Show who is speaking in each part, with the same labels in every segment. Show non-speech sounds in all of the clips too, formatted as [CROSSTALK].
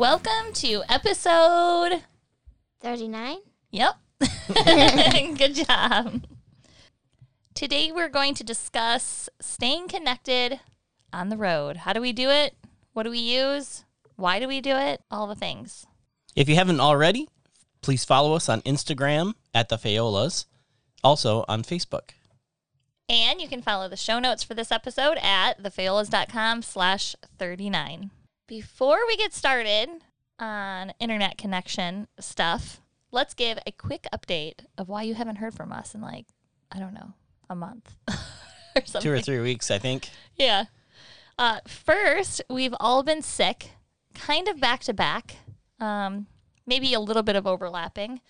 Speaker 1: Welcome to episode.
Speaker 2: 39?
Speaker 1: Yep. [LAUGHS] Good job. Today we're going to discuss staying connected on the road. How do we do it? What do we use? Why do we do it? All the things.
Speaker 3: If you haven't already, please follow us on Instagram at the Fayolas, also on Facebook.
Speaker 1: And you can follow the show notes for this episode at thefayolas.com slash 39. Before we get started on internet connection stuff, let's give a quick update of why you haven't heard from us in like, I don't know, a month [LAUGHS] or something.
Speaker 3: Two or three weeks, I think.
Speaker 1: Yeah. Uh, first, we've all been sick, kind of back to back, um, maybe a little bit of overlapping,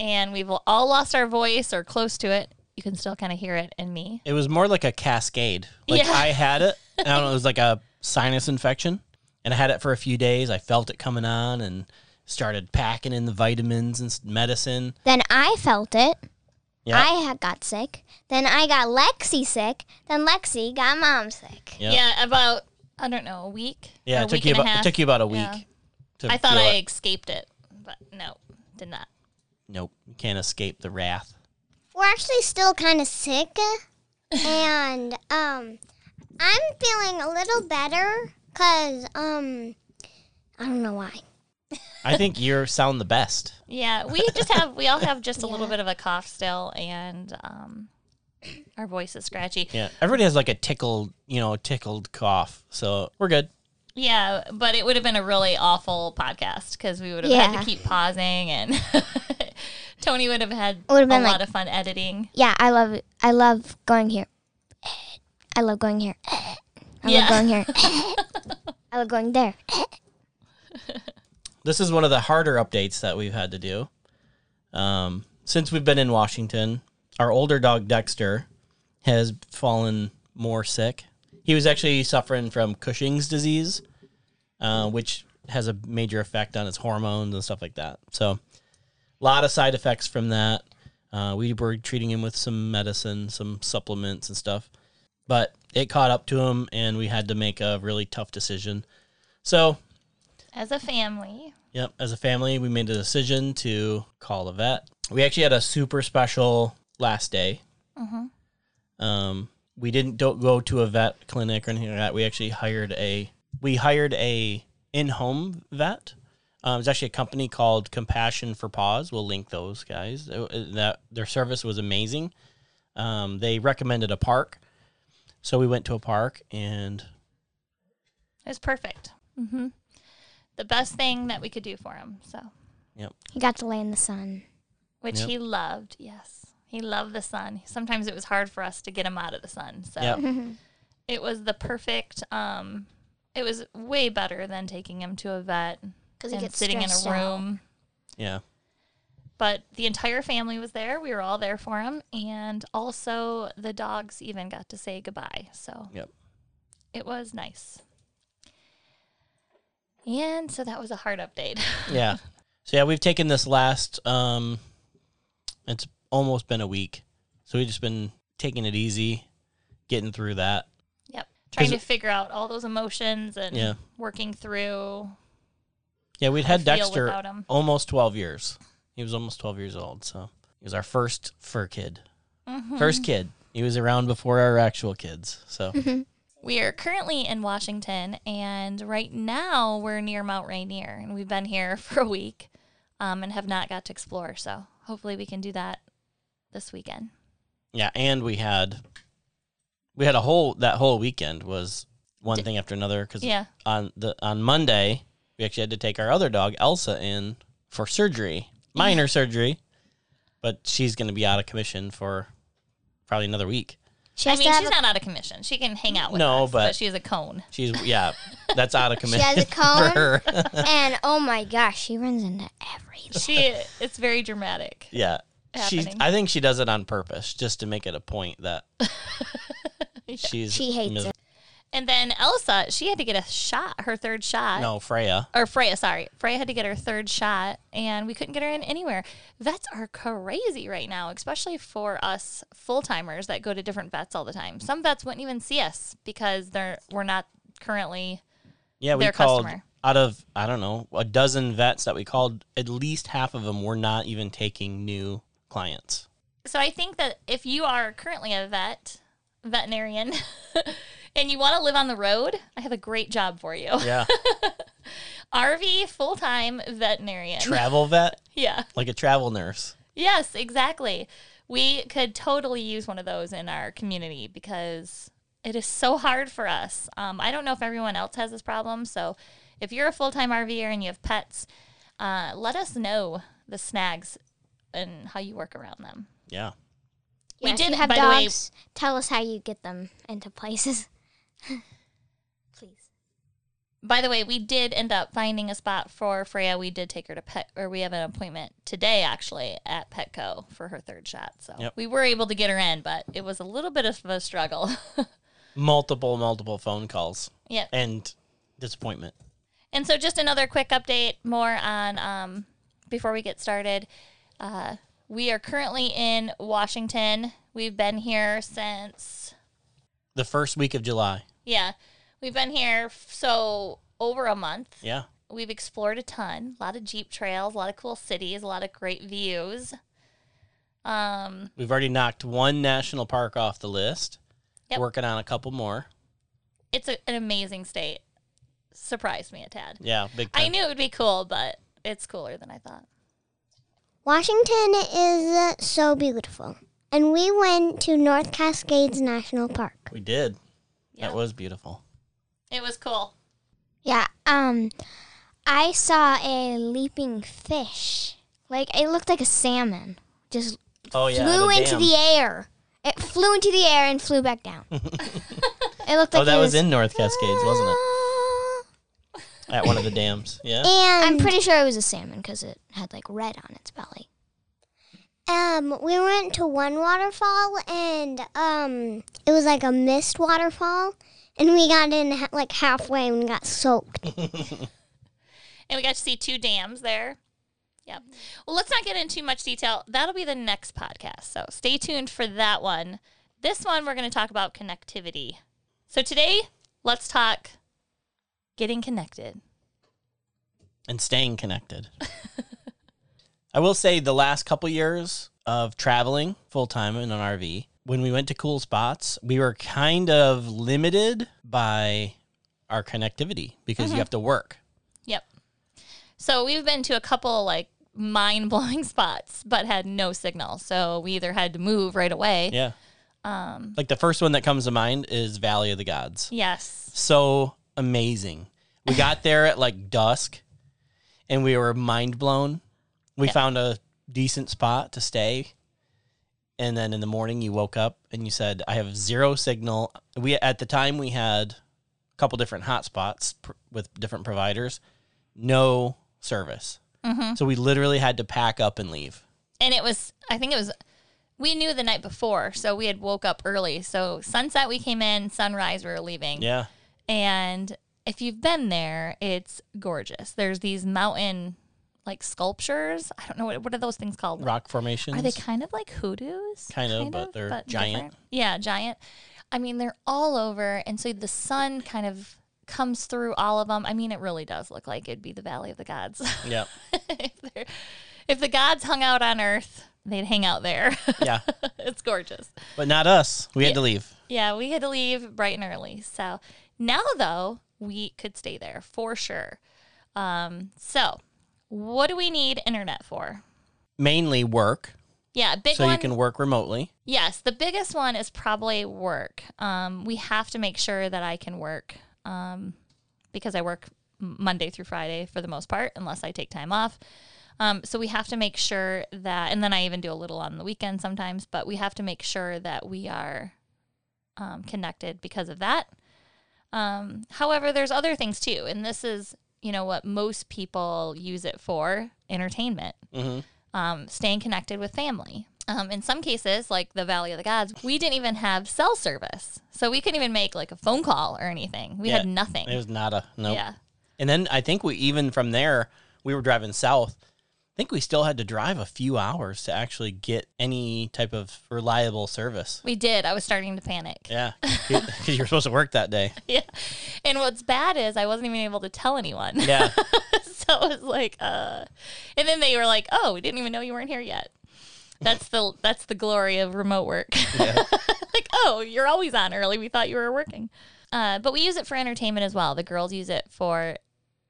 Speaker 1: and we've all lost our voice or close to it. You can still kind of hear it in me.
Speaker 3: It was more like a cascade. Like
Speaker 1: Yeah.
Speaker 3: I had it. I don't know. It was like a sinus infection, and I had it for a few days. I felt it coming on, and started packing in the vitamins and medicine.
Speaker 2: Then I felt it.
Speaker 3: Yeah.
Speaker 2: I had got sick. Then I got Lexi sick. Then Lexi got mom sick.
Speaker 3: Yeah.
Speaker 1: Yeah, about I don't know a week.
Speaker 3: Yeah, it
Speaker 1: a
Speaker 3: took
Speaker 1: week
Speaker 3: you
Speaker 1: a
Speaker 3: about it took you about a week.
Speaker 1: Yeah.
Speaker 3: to
Speaker 1: I thought I
Speaker 3: it.
Speaker 1: escaped it, but no, did not.
Speaker 3: Nope, you can't escape the wrath.
Speaker 2: We're actually still kind of sick. and um, I'm feeling a little better because um, I don't know why.
Speaker 3: I think you sound the best.
Speaker 1: Yeah, we just have we all have just a little bit of a cough still, and um, our voice is scratchy.
Speaker 3: Yeah, everybody has like a tickled, you know, tickled cough, so we're good.
Speaker 1: Yeah, but it would have been a really awful podcast because we would have had to keep pausing, and [LAUGHS] Tony would have had a
Speaker 2: Would've been
Speaker 1: lot
Speaker 2: like-
Speaker 1: of fun editing.
Speaker 2: Yeah, I love it. I love going here. I love going here. I
Speaker 1: Yeah.
Speaker 2: love going here. [LAUGHS] I love going there.
Speaker 3: This is one of the harder updates that we've had to do. Um, since we've been in Washington, our older dog Dexter has fallen more sick. He was actually suffering from Cushing's disease, uh, which has a major effect on his hormones and stuff like that. So, a lot of side effects from that. Uh, we were treating him with some medicine, some supplements and stuff, but it caught up to him, and we had to make a really tough decision. So,
Speaker 1: As a family,
Speaker 3: Yep. As a family, we made a decision to call the vet. We actually had a super special last day. Um, we didn't don't go to a vet clinic or anything like that. We actually hired a we hired a in home vet. Um, it's actually a company called Compassion for Paws. We'll link those guys. That their service was amazing. Um, they recommended a park, so we went to a park and
Speaker 1: it was perfect. Mm-hmm. The best thing that we could do for him. So, Yep.
Speaker 2: He got to lay in the sun.
Speaker 1: which
Speaker 3: Yep.
Speaker 1: he loved. Yes, he loved the sun. Sometimes it was hard for us to get him out of the sun. So
Speaker 3: Yep. [LAUGHS]
Speaker 1: it was the perfect. Um, it was way better than taking him to a vet
Speaker 2: Because he
Speaker 1: and
Speaker 2: gets
Speaker 1: sitting in a
Speaker 2: stressed out.
Speaker 1: room.
Speaker 3: yeah,
Speaker 1: But the entire family was there. We were all there for him, and also the dogs even got to say goodbye. So
Speaker 3: Yep.
Speaker 1: it was nice. And so that was a hard update. [LAUGHS]
Speaker 3: yeah. So yeah, we've taken this last um it's almost been a week. So we've just been taking it easy, getting through that.
Speaker 1: yep. Trying to figure out all those emotions and
Speaker 3: Yeah.
Speaker 1: working through.
Speaker 3: Yeah, we'd had Dexter almost 12 years. He was almost 12 years old, so he was our first fur kid.
Speaker 1: Mm-hmm.
Speaker 3: First kid. He was around before our actual kids. So [LAUGHS]
Speaker 1: We are currently in Washington, and right now we're near Mount Rainier, and we've been here [LAUGHS] for a week um, and have not got to explore. So hopefully we can do that this weekend.
Speaker 3: yeah, and we had we had a whole that whole weekend was one thing after another cuz
Speaker 1: Yeah.
Speaker 3: on the on Monday we actually had to take our other dog Elsa in for surgery, minor surgery, but she's going to be out of commission for probably another week.
Speaker 2: She
Speaker 1: I
Speaker 2: has
Speaker 1: mean,
Speaker 2: to have
Speaker 1: she's
Speaker 2: a,
Speaker 1: not out of commission. She can hang out with
Speaker 3: No,
Speaker 1: us,
Speaker 3: but-
Speaker 1: she has a cone.
Speaker 3: She's yeah, that's out of [LAUGHS] commission.
Speaker 2: she has a [LAUGHS]
Speaker 3: for
Speaker 2: cone,
Speaker 3: her.
Speaker 2: and oh my gosh, she runs into everything.
Speaker 1: She it's very dramatic.
Speaker 3: yeah. She's
Speaker 1: happening.
Speaker 3: I think she does it on purpose just to make it a point that [LAUGHS] she's
Speaker 2: She hates
Speaker 3: mis-
Speaker 2: it.
Speaker 1: And then Elsa, she had to get a shot, her third shot.
Speaker 3: No, Freya.
Speaker 1: Or Freya, sorry. Freya had to get her third shot, and we couldn't get her in anywhere. Vets are crazy right now, especially for us full timers that go to different vets all the time. Some vets wouldn't even see us because they're we're not currently.
Speaker 3: Yeah, we
Speaker 1: Their
Speaker 3: called
Speaker 1: customer.
Speaker 3: out of I don't know a dozen vets that we called. At least half of them were not even taking new clients.
Speaker 1: So I think that if you are currently a vet, veterinarian, [LAUGHS] and you want to live on the road, I have a great job for you.
Speaker 3: Yeah, [LAUGHS]
Speaker 1: RV full time veterinarian.
Speaker 3: travel vet [LAUGHS]
Speaker 1: yeah.
Speaker 3: like a travel nurse.
Speaker 1: Yes, exactly. We could totally use one of those in our community because it is so hard for us. Um, I don't know if everyone else has this problem. So if you're a full time RVer and you have pets, uh, let us know the snags and how you work around them.
Speaker 3: Yeah,
Speaker 1: We
Speaker 2: Yeah, if
Speaker 1: did,
Speaker 2: you have
Speaker 1: by the way-
Speaker 2: dogs. tell us how you get them into places. [LAUGHS] Please.
Speaker 1: By the way, we did end up finding a spot for Freya. We did take her to pet, or we have an appointment today actually at Petco for her third shot. So
Speaker 3: Yep.
Speaker 1: we were able to get her in, but it was a little bit of a struggle. [LAUGHS]
Speaker 3: multiple multiple phone calls
Speaker 1: yep.
Speaker 3: and disappointment.
Speaker 1: And so, just another quick update more on um, before we get started. Uh, we are currently in Washington. We've been here since,
Speaker 3: The first week of July.
Speaker 1: Yeah, we've been here f- so over a month.
Speaker 3: Yeah,
Speaker 1: We've explored a ton, a lot of Jeep trails, a lot of cool cities, a lot of great views. Um,
Speaker 3: we've already knocked one national park off the list.
Speaker 1: Yep.
Speaker 3: Working on a couple more.
Speaker 1: it's a, an amazing state. Surprised me a tad.
Speaker 3: Yeah, big
Speaker 1: I knew it would be cool, but it's cooler than I thought.
Speaker 2: Washington is uh, so beautiful. And we went to North Cascades National Park.
Speaker 3: we did.
Speaker 1: Yeah.
Speaker 3: That was beautiful.
Speaker 1: It was cool.
Speaker 2: Yeah, um I saw a leaping fish. Like it looked like a salmon. Just
Speaker 3: Oh yeah,
Speaker 2: flew
Speaker 3: the
Speaker 2: into
Speaker 3: dam.
Speaker 2: the air. It flew into the air and flew back down. [LAUGHS] it looked like
Speaker 3: Oh, that
Speaker 2: it
Speaker 3: was in North Cascades, wasn't it?
Speaker 2: Ah.
Speaker 3: At one of the dams. Yeah.
Speaker 2: And I'm pretty sure it was a salmon because it had like red on its belly. Um, we went to one waterfall and um, it was like a mist waterfall, and we got in ha- like halfway and got soaked. [LAUGHS]
Speaker 1: And we got to see two dams there. Yep. Well, let's not get into too much detail. That'll be the next podcast. So stay tuned for that one. This one, we're going to talk about connectivity. So today, let's talk getting connected.
Speaker 3: and staying connected. [LAUGHS] I will say the last couple years of traveling full time in an RV, when we went to cool spots, we were kind of limited by our connectivity because you have to work.
Speaker 1: Yep. So we've been to a couple like mind blowing [LAUGHS] spots, but had no signal. So we either had to move right away.
Speaker 3: Yeah. Um, like the first one that comes to mind is Valley of the Gods.
Speaker 1: Yes.
Speaker 3: So amazing. We got there at like dusk and we were mind blown. We
Speaker 1: Yeah.
Speaker 3: found a decent spot to stay. And then in the morning you woke up and you said, I have zero signal. We at the time we had a couple different hotspots pr- with different providers, no service. Mm-hmm. So we literally had to pack up and leave.
Speaker 1: and it was i think it was we knew the night before so we had woke up early so sunset we came in sunrise we were leaving
Speaker 3: Yeah.
Speaker 1: and if you've been there it's gorgeous there's these mountain like sculptures i don't know what, what are those things called
Speaker 3: Rock formations.
Speaker 1: are they kind of like hoodoos
Speaker 3: Kind of, but they're giant.
Speaker 1: different? yeah giant i mean they're all over and so the sun kind of comes through all of them i mean it really does look like it'd be the valley of the gods [LAUGHS]
Speaker 3: yeah.
Speaker 1: if, if the gods hung out on Earth, they'd hang out there. [LAUGHS]
Speaker 3: Yeah.
Speaker 1: it's gorgeous.
Speaker 3: But not us. We had to leave.
Speaker 1: Yeah, we had to leave bright and early. So now, though, we could stay there for sure. Um, so, what do we need internet for?
Speaker 3: Mainly work.
Speaker 1: Yeah, big
Speaker 3: so
Speaker 1: one.
Speaker 3: you can work remotely.
Speaker 1: Yes, the biggest one is probably work. Um, we have to make sure that I can work um, because I work Monday through Friday for the most part, unless I take time off. Um, so we have to make sure that, and then I even do a little on the weekend sometimes, but we have to make sure that we are um, connected because of that. Um, however, there's other things too, and this is you know what most people use it for entertainment,
Speaker 3: hmm
Speaker 1: um, staying connected with family. Um, in some cases, like the Valley of the Gods, we didn't even have cell service, so we couldn't even make like a phone call or anything. We
Speaker 3: Yeah,
Speaker 1: had nothing.
Speaker 3: It was nada. No.
Speaker 1: Yeah.
Speaker 3: And then I think we even from there we were driving south. I think we still had to drive a few hours to actually get any type of reliable service.
Speaker 1: We did. I was starting to panic.
Speaker 3: Yeah, [LAUGHS] because you were supposed to work that day. [LAUGHS]
Speaker 1: Yeah. And what's bad is I wasn't even able to tell anyone.
Speaker 3: Yeah, [LAUGHS]
Speaker 1: so it was like, uh, and then they were like, "Oh, we didn't even know you weren't here yet." That's the that's the glory of remote work. like, oh, you're always on early. We thought you were working. Uh, but we use it for entertainment as well. The girls use it for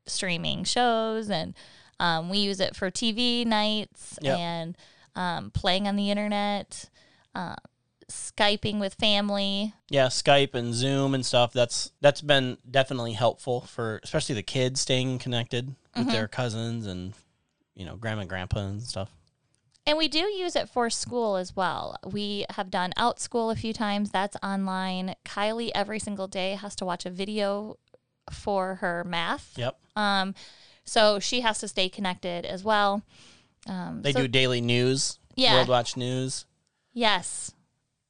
Speaker 1: streaming shows, and um, we use it for TV nights
Speaker 3: Yep.
Speaker 1: and um, playing on the internet, uh, skyping with family.
Speaker 3: yeah. Skype and Zoom and stuff. That's that's been definitely helpful for especially the kids staying connected with their cousins and you know grandma and grandpa and stuff.
Speaker 1: And we do use it for school as well. We have done Outschool a few times. That's online. Kylie every single day has to watch a video for her math.
Speaker 3: Yep.
Speaker 1: Um, so she has to stay connected as well. Um,
Speaker 3: They
Speaker 1: so-
Speaker 3: do daily news.
Speaker 1: Yeah.
Speaker 3: World Watch News.
Speaker 1: Yes.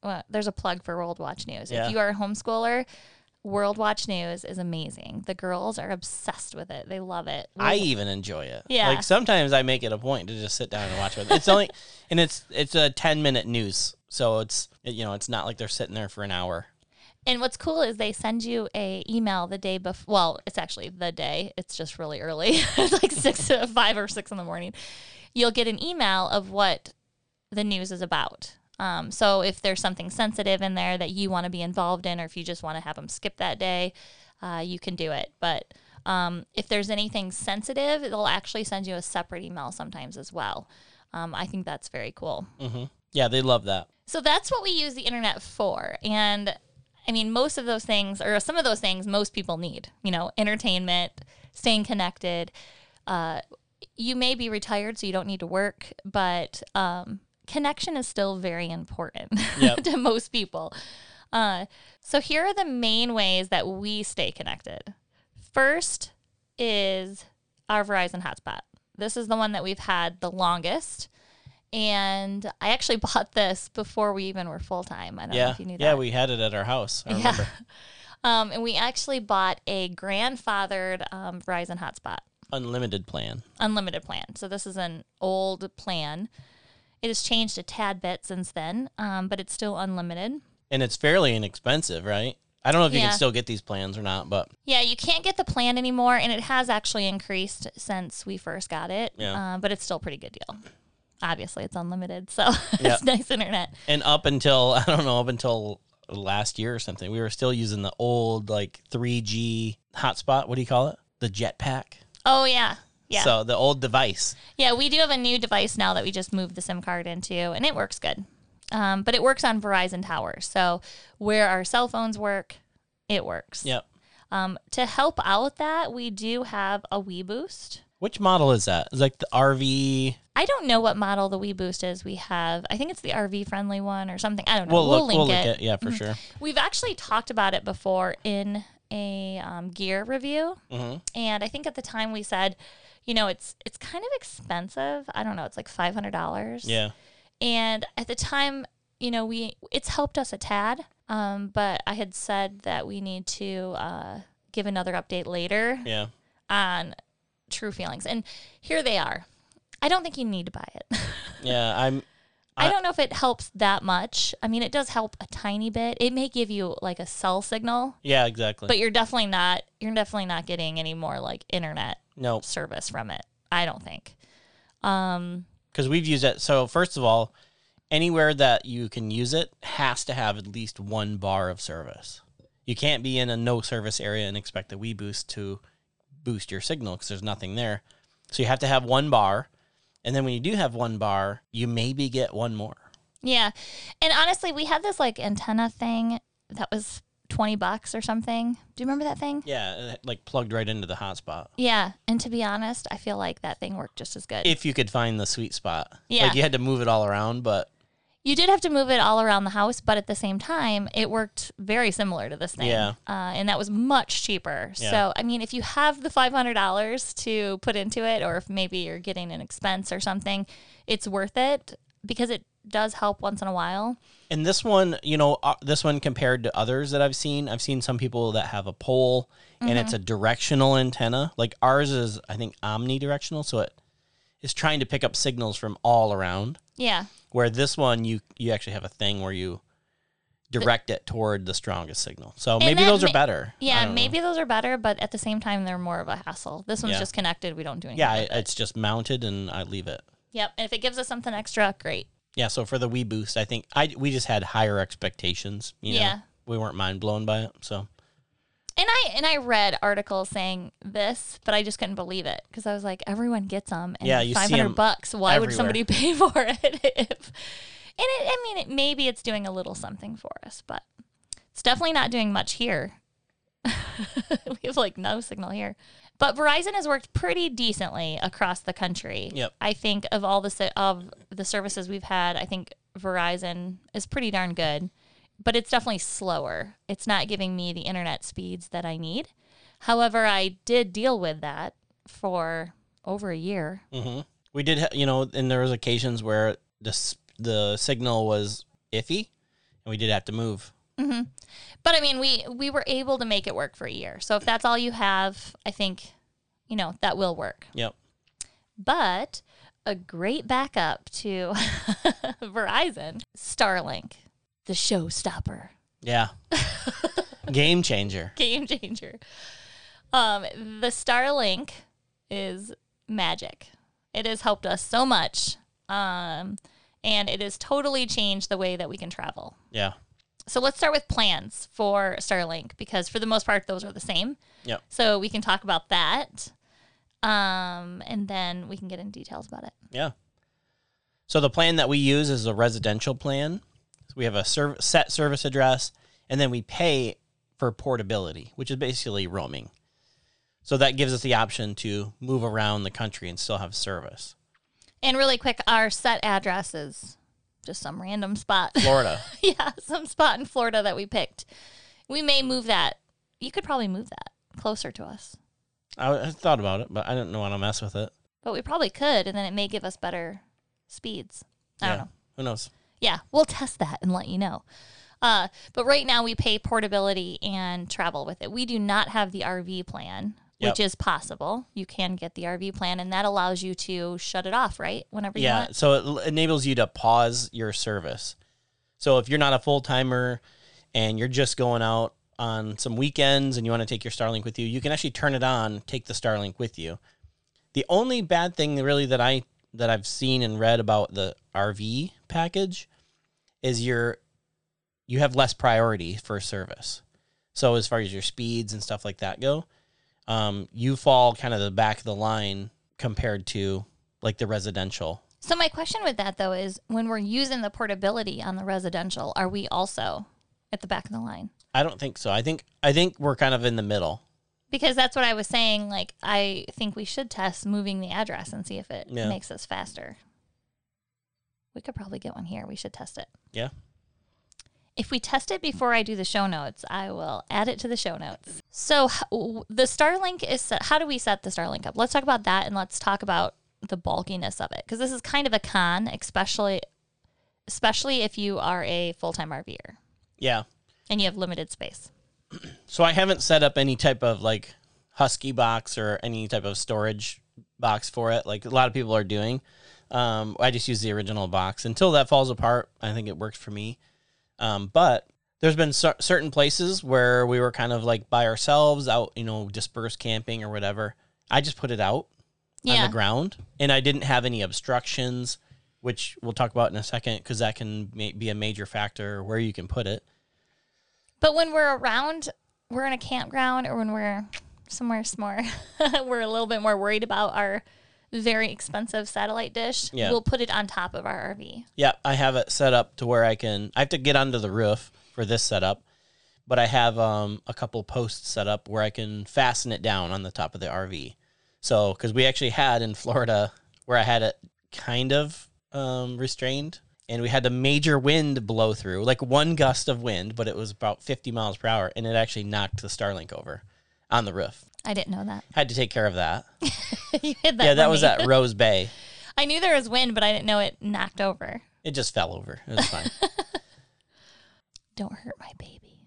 Speaker 1: Well, there's a plug for World Watch News.
Speaker 3: Yeah.
Speaker 1: If you are a homeschooler, World Watch News is amazing. The girls are obsessed with it. They love it.
Speaker 3: I even enjoy it.
Speaker 1: Yeah.
Speaker 3: Like sometimes I make it a point to just sit down and watch it. It's only [LAUGHS] and it's it's a 10 minute news. So it's you know, it's not like they're sitting there for an hour.
Speaker 1: And what's cool is they send you a email the day before. Well, it's actually the day. It's just really early. [LAUGHS] it's like six to [LAUGHS] five or six in the morning. You'll get an email of what the news is about. Um, so if there's something sensitive in there that you want to be involved in, or if you just want to have them skip that day, uh, you can do it. But um, if there's anything sensitive, they'll actually send you a separate email sometimes as well. Um, I think that's very cool.
Speaker 3: Yeah, they love that.
Speaker 1: So that's what we use the internet for. And I mean, most of those things, or some of those things, most people need, you know, entertainment, staying connected. Uh, you may be retired, so you don't need to work, but um, connection is still very important [LAUGHS]
Speaker 3: Yep.
Speaker 1: to most people. Uh, so here are the main ways that we stay connected. First is our Verizon hotspot. This is the one that we've had the longest. And I actually [LAUGHS] bought this before we even were full time. I don't know
Speaker 3: Yeah.
Speaker 1: if you knew that.
Speaker 3: Yeah, we had it at our house. I
Speaker 1: Yeah.
Speaker 3: remember. [LAUGHS]
Speaker 1: Um, and we actually bought a grandfathered um, Verizon hotspot,
Speaker 3: Unlimited plan.
Speaker 1: unlimited plan. So this is an old plan. It has changed a tad bit since then, um, but it's still unlimited.
Speaker 3: And it's fairly inexpensive, right? I don't know if you
Speaker 1: Yeah.
Speaker 3: can still get these plans or not, but
Speaker 1: Yeah, you can't get the plan anymore, and it has actually increased since we first got it.
Speaker 3: Yeah.
Speaker 1: Uh, but it's still a pretty good deal. Obviously, it's unlimited, so [LAUGHS]
Speaker 3: Yeah.
Speaker 1: it's nice internet.
Speaker 3: and up until [LAUGHS] I don't know, up until last year or something, we were still using the old like 3G hotspot. What do you call it? The jetpack.
Speaker 1: Oh yeah, yeah,
Speaker 3: So the old device.
Speaker 1: yeah. We do have a new device now that we just moved the SIM card into, and it works good. Um, but it works on Verizon towers, so where our cell phones work, it works.
Speaker 3: Yep.
Speaker 1: Um, to help out that, we do have a weBoost.
Speaker 3: Which model is that? Is like the RV.
Speaker 1: I don't know what model the weBoost is. We have, I think it's the RV friendly one or something. I don't know.
Speaker 3: We'll,
Speaker 1: We'll,
Speaker 3: look.
Speaker 1: link
Speaker 3: we'll
Speaker 1: it.
Speaker 3: look at yeah for sure.
Speaker 1: We've actually talked about it before in a um, gear review,
Speaker 3: hmm
Speaker 1: and I think at the time we said, you know, it's it's kind of expensive. I don't know, it's like five hundred dollars.
Speaker 3: Yeah.
Speaker 1: And at the time, you know, we it's helped us a tad, um, but I had said that we need to uh, give another update later
Speaker 3: Yeah.
Speaker 1: on true feelings, and here they are. I don't think you need to buy it. [LAUGHS]
Speaker 3: Yeah. I'm.
Speaker 1: I
Speaker 3: I-
Speaker 1: don't know if it helps that much. I mean, it does help a tiny bit. It may give you like a cell signal,
Speaker 3: Yeah. Exactly.
Speaker 1: but you're definitely not you're definitely not getting any more like internet
Speaker 3: no,
Speaker 1: service from it. I don't think. Um
Speaker 3: because we've used it. So first of all, anywhere that you can use it has to have at least one bar of service. You can't be in a no service area and expect the weBoost to boost your signal because there's nothing there. So you have to have one bar, and then when you do have one bar, you maybe get one more.
Speaker 1: yeah. And honestly, we had this like antenna thing that was 20 bucks or something. Do you remember that thing?
Speaker 3: Yeah, uh, like plugged right into the hotspot.
Speaker 1: Yeah, and to be honest, I feel like that thing worked just as good.
Speaker 3: If you could find the sweet spot,
Speaker 1: Yeah.
Speaker 3: like you had to move it all around, but
Speaker 1: You did have to move it all around the house, but at the same time, it worked very similar to this thing.
Speaker 3: Yeah.
Speaker 1: Uh, and that was much cheaper.
Speaker 3: Yeah.
Speaker 1: So, I mean, if you have the $500 to put into it, or if maybe you're getting an expense or something, it's worth it because it does help once in a while.
Speaker 3: And this one, you know, uh, this one compared to others that I've seen, I've seen some people that have a pole and it's a directional antenna. Like ours is, I think, omnidirectional, so it is trying to pick up signals from all around.
Speaker 1: Yeah.
Speaker 3: Where this one, you you actually have a thing where you direct it toward the strongest signal. So maybe
Speaker 1: that
Speaker 3: those are better.
Speaker 1: Yeah,
Speaker 3: don't know.
Speaker 1: maybe those are better, but at the same time, they're more of a hassle. This one's
Speaker 3: Yeah.
Speaker 1: just connected. We don't do anything.
Speaker 3: Yeah,
Speaker 1: it.
Speaker 3: it's just mounted and I leave it.
Speaker 1: Yep. And if it gives us something extra, great.
Speaker 3: Yeah, so for the weBoost, I think I we just had higher expectations. You know?
Speaker 1: Yeah.
Speaker 3: we weren't mind blown by it. So
Speaker 1: And I and I read articles saying this, but I just couldn't believe it because I was like, everyone gets them. And
Speaker 3: Yeah, you see
Speaker 1: five hundred
Speaker 3: 'em
Speaker 1: bucks. Why would somebody pay [LAUGHS] for it? if, and it, I mean, it, maybe it's doing a little something for us, but it's definitely not doing much here. [LAUGHS] we have like no signal here. But Verizon has worked pretty decently across the country.
Speaker 3: Yep.
Speaker 1: I think of all the of the services we've had, I think Verizon is pretty darn good. But it's definitely slower. It's not giving me the internet speeds that I need. However, I did deal with that for over a year.
Speaker 3: hmm we did, ha- you know, and there was occasions where the the signal was iffy, and we did have to move.
Speaker 1: But I mean, we we were able to make it work for a year. So if that's all you have, I think, you know, that will work.
Speaker 3: Yep.
Speaker 1: But a great backup to [LAUGHS] Verizon, Starlink, the showstopper,
Speaker 3: Yeah. [LAUGHS] Game changer.
Speaker 1: game changer. Um, the Starlink is magic. It has helped us so much. Um, and it has totally changed the way that we can travel.
Speaker 3: Yeah.
Speaker 1: So let's start with plans for Starlink because for the most part those are the same.
Speaker 3: Yeah.
Speaker 1: So we can talk about that. Um, and then we can get into details about it.
Speaker 3: Yeah. So the plan that we use is a residential plan. So we have a serv- set service address, and then we pay for portability, which is basically roaming. So that gives us the option to move around the country and still have service.
Speaker 1: And really quick, our set address is just some random spot. [LAUGHS]
Speaker 3: Florida.
Speaker 1: yeah, some spot in Florida that we picked. We may move that. You could probably move that closer to us.
Speaker 3: I, I thought about it, but I didn't want to mess with it.
Speaker 1: But we probably could, and then it may give us better speeds. I don't know.
Speaker 3: Who knows?
Speaker 1: Yeah, we'll test that and let you know. Uh, but right now we pay portability and travel with it. We do not have the RV plan, which is possible. You can get the RV plan, and that allows you to shut it off, right? Whenever you
Speaker 3: Yeah.
Speaker 1: want.
Speaker 3: So it enables you to pause your service. So if you're not a full timer and you're just going out on some weekends and you want to take your Starlink with you, you can actually turn it on, take the Starlink with you. The only bad thing really that I that I've seen and read about the RV package is you're you have less priority for service. So as far as your speeds and stuff like that go, um, you fall kind of the back of the line compared to like the residential.
Speaker 1: So my question with that though is, when we're using the portability on the residential, are we also at the back of the line?
Speaker 3: I don't think so. I think I think we're kind of in the middle.
Speaker 1: Because that's what I was saying. Like, I think we should test moving the address and see if it
Speaker 3: Yeah.
Speaker 1: makes us faster. We could probably get one here. We should test it.
Speaker 3: Yeah.
Speaker 1: If we test it before I do the show notes, I will add it to the show notes. So the Starlink is set, how do we set the Starlink up? Let's talk about that and let's talk about the bulkiness of it because this is kind of a con, especially especially if you are a full-time RVer
Speaker 3: Yeah.
Speaker 1: and you have limited space.
Speaker 3: So I haven't set up any type of like Husky box or any type of storage box for it, like a lot of people are doing. Um, I just use the original box until that falls apart. I think it works for me. Um, but there's been cer- certain places where we were kind of like by ourselves out, you know, dispersed camping or whatever. I just put it out on the ground and I didn't have any obstructions, which we'll talk about in a second because that can ma- be a major factor where you can put it.
Speaker 1: But when we're around, we're in a campground or when we're somewhere more, [LAUGHS] we're a little bit more worried about our very expensive satellite dish.
Speaker 3: Yeah.
Speaker 1: We'll put it on top of our RV.
Speaker 3: Yeah, I have it set up to where I can. I have to get onto the roof for this setup, but I have um, a couple posts set up where I can fasten it down on the top of the RV. So, because we actually had in Florida where I had it kind of um, restrained, and we had a major wind blow through, like one gust of wind, but it was about 50 miles per hour, and it actually knocked the Starlink over on the roof.
Speaker 1: I didn't know that.
Speaker 3: Had to take care of that. [LAUGHS]
Speaker 1: you hid that.
Speaker 3: yeah, that was
Speaker 1: me.
Speaker 3: at Rose Bay. [LAUGHS]
Speaker 1: I knew there was wind, but I didn't know it knocked over.
Speaker 3: It just fell over. It was fine. [LAUGHS]
Speaker 1: Don't hurt my baby.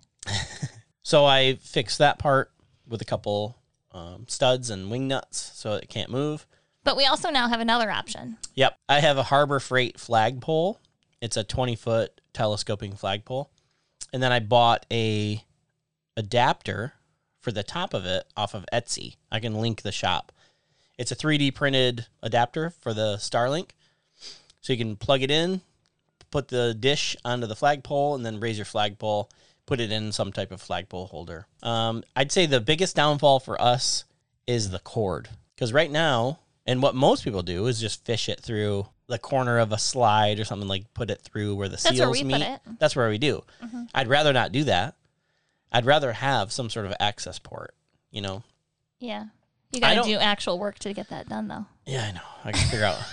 Speaker 3: so I fixed that part with a couple um, studs and wing nuts so it can't move.
Speaker 1: But we also now have another option.
Speaker 3: Yep. I have a Harbor Freight flagpole. It's a 20 foot telescoping flagpole. And then I bought a adapter for the top of it off of Etsy. I can link the shop. It's a 3D printed adapter for the Starlink. So you can plug it in, put the dish onto the flagpole, and then raise your flagpole, put it in some type of flagpole holder. Um, I'd say the biggest downfall for us is the cord. Because right now, and what most people do is just fish it through the corner of a slide or something like put it through where the
Speaker 1: That's
Speaker 3: seals
Speaker 1: where we put
Speaker 3: meet.
Speaker 1: it. Mm-hmm.
Speaker 3: That's where we do. I'd rather not do that. I'd rather have some sort of access port, you know?
Speaker 1: Yeah. You got to
Speaker 3: don't-
Speaker 1: actual work to get that done, though.
Speaker 3: Yeah, I know. I can figure out. [LAUGHS]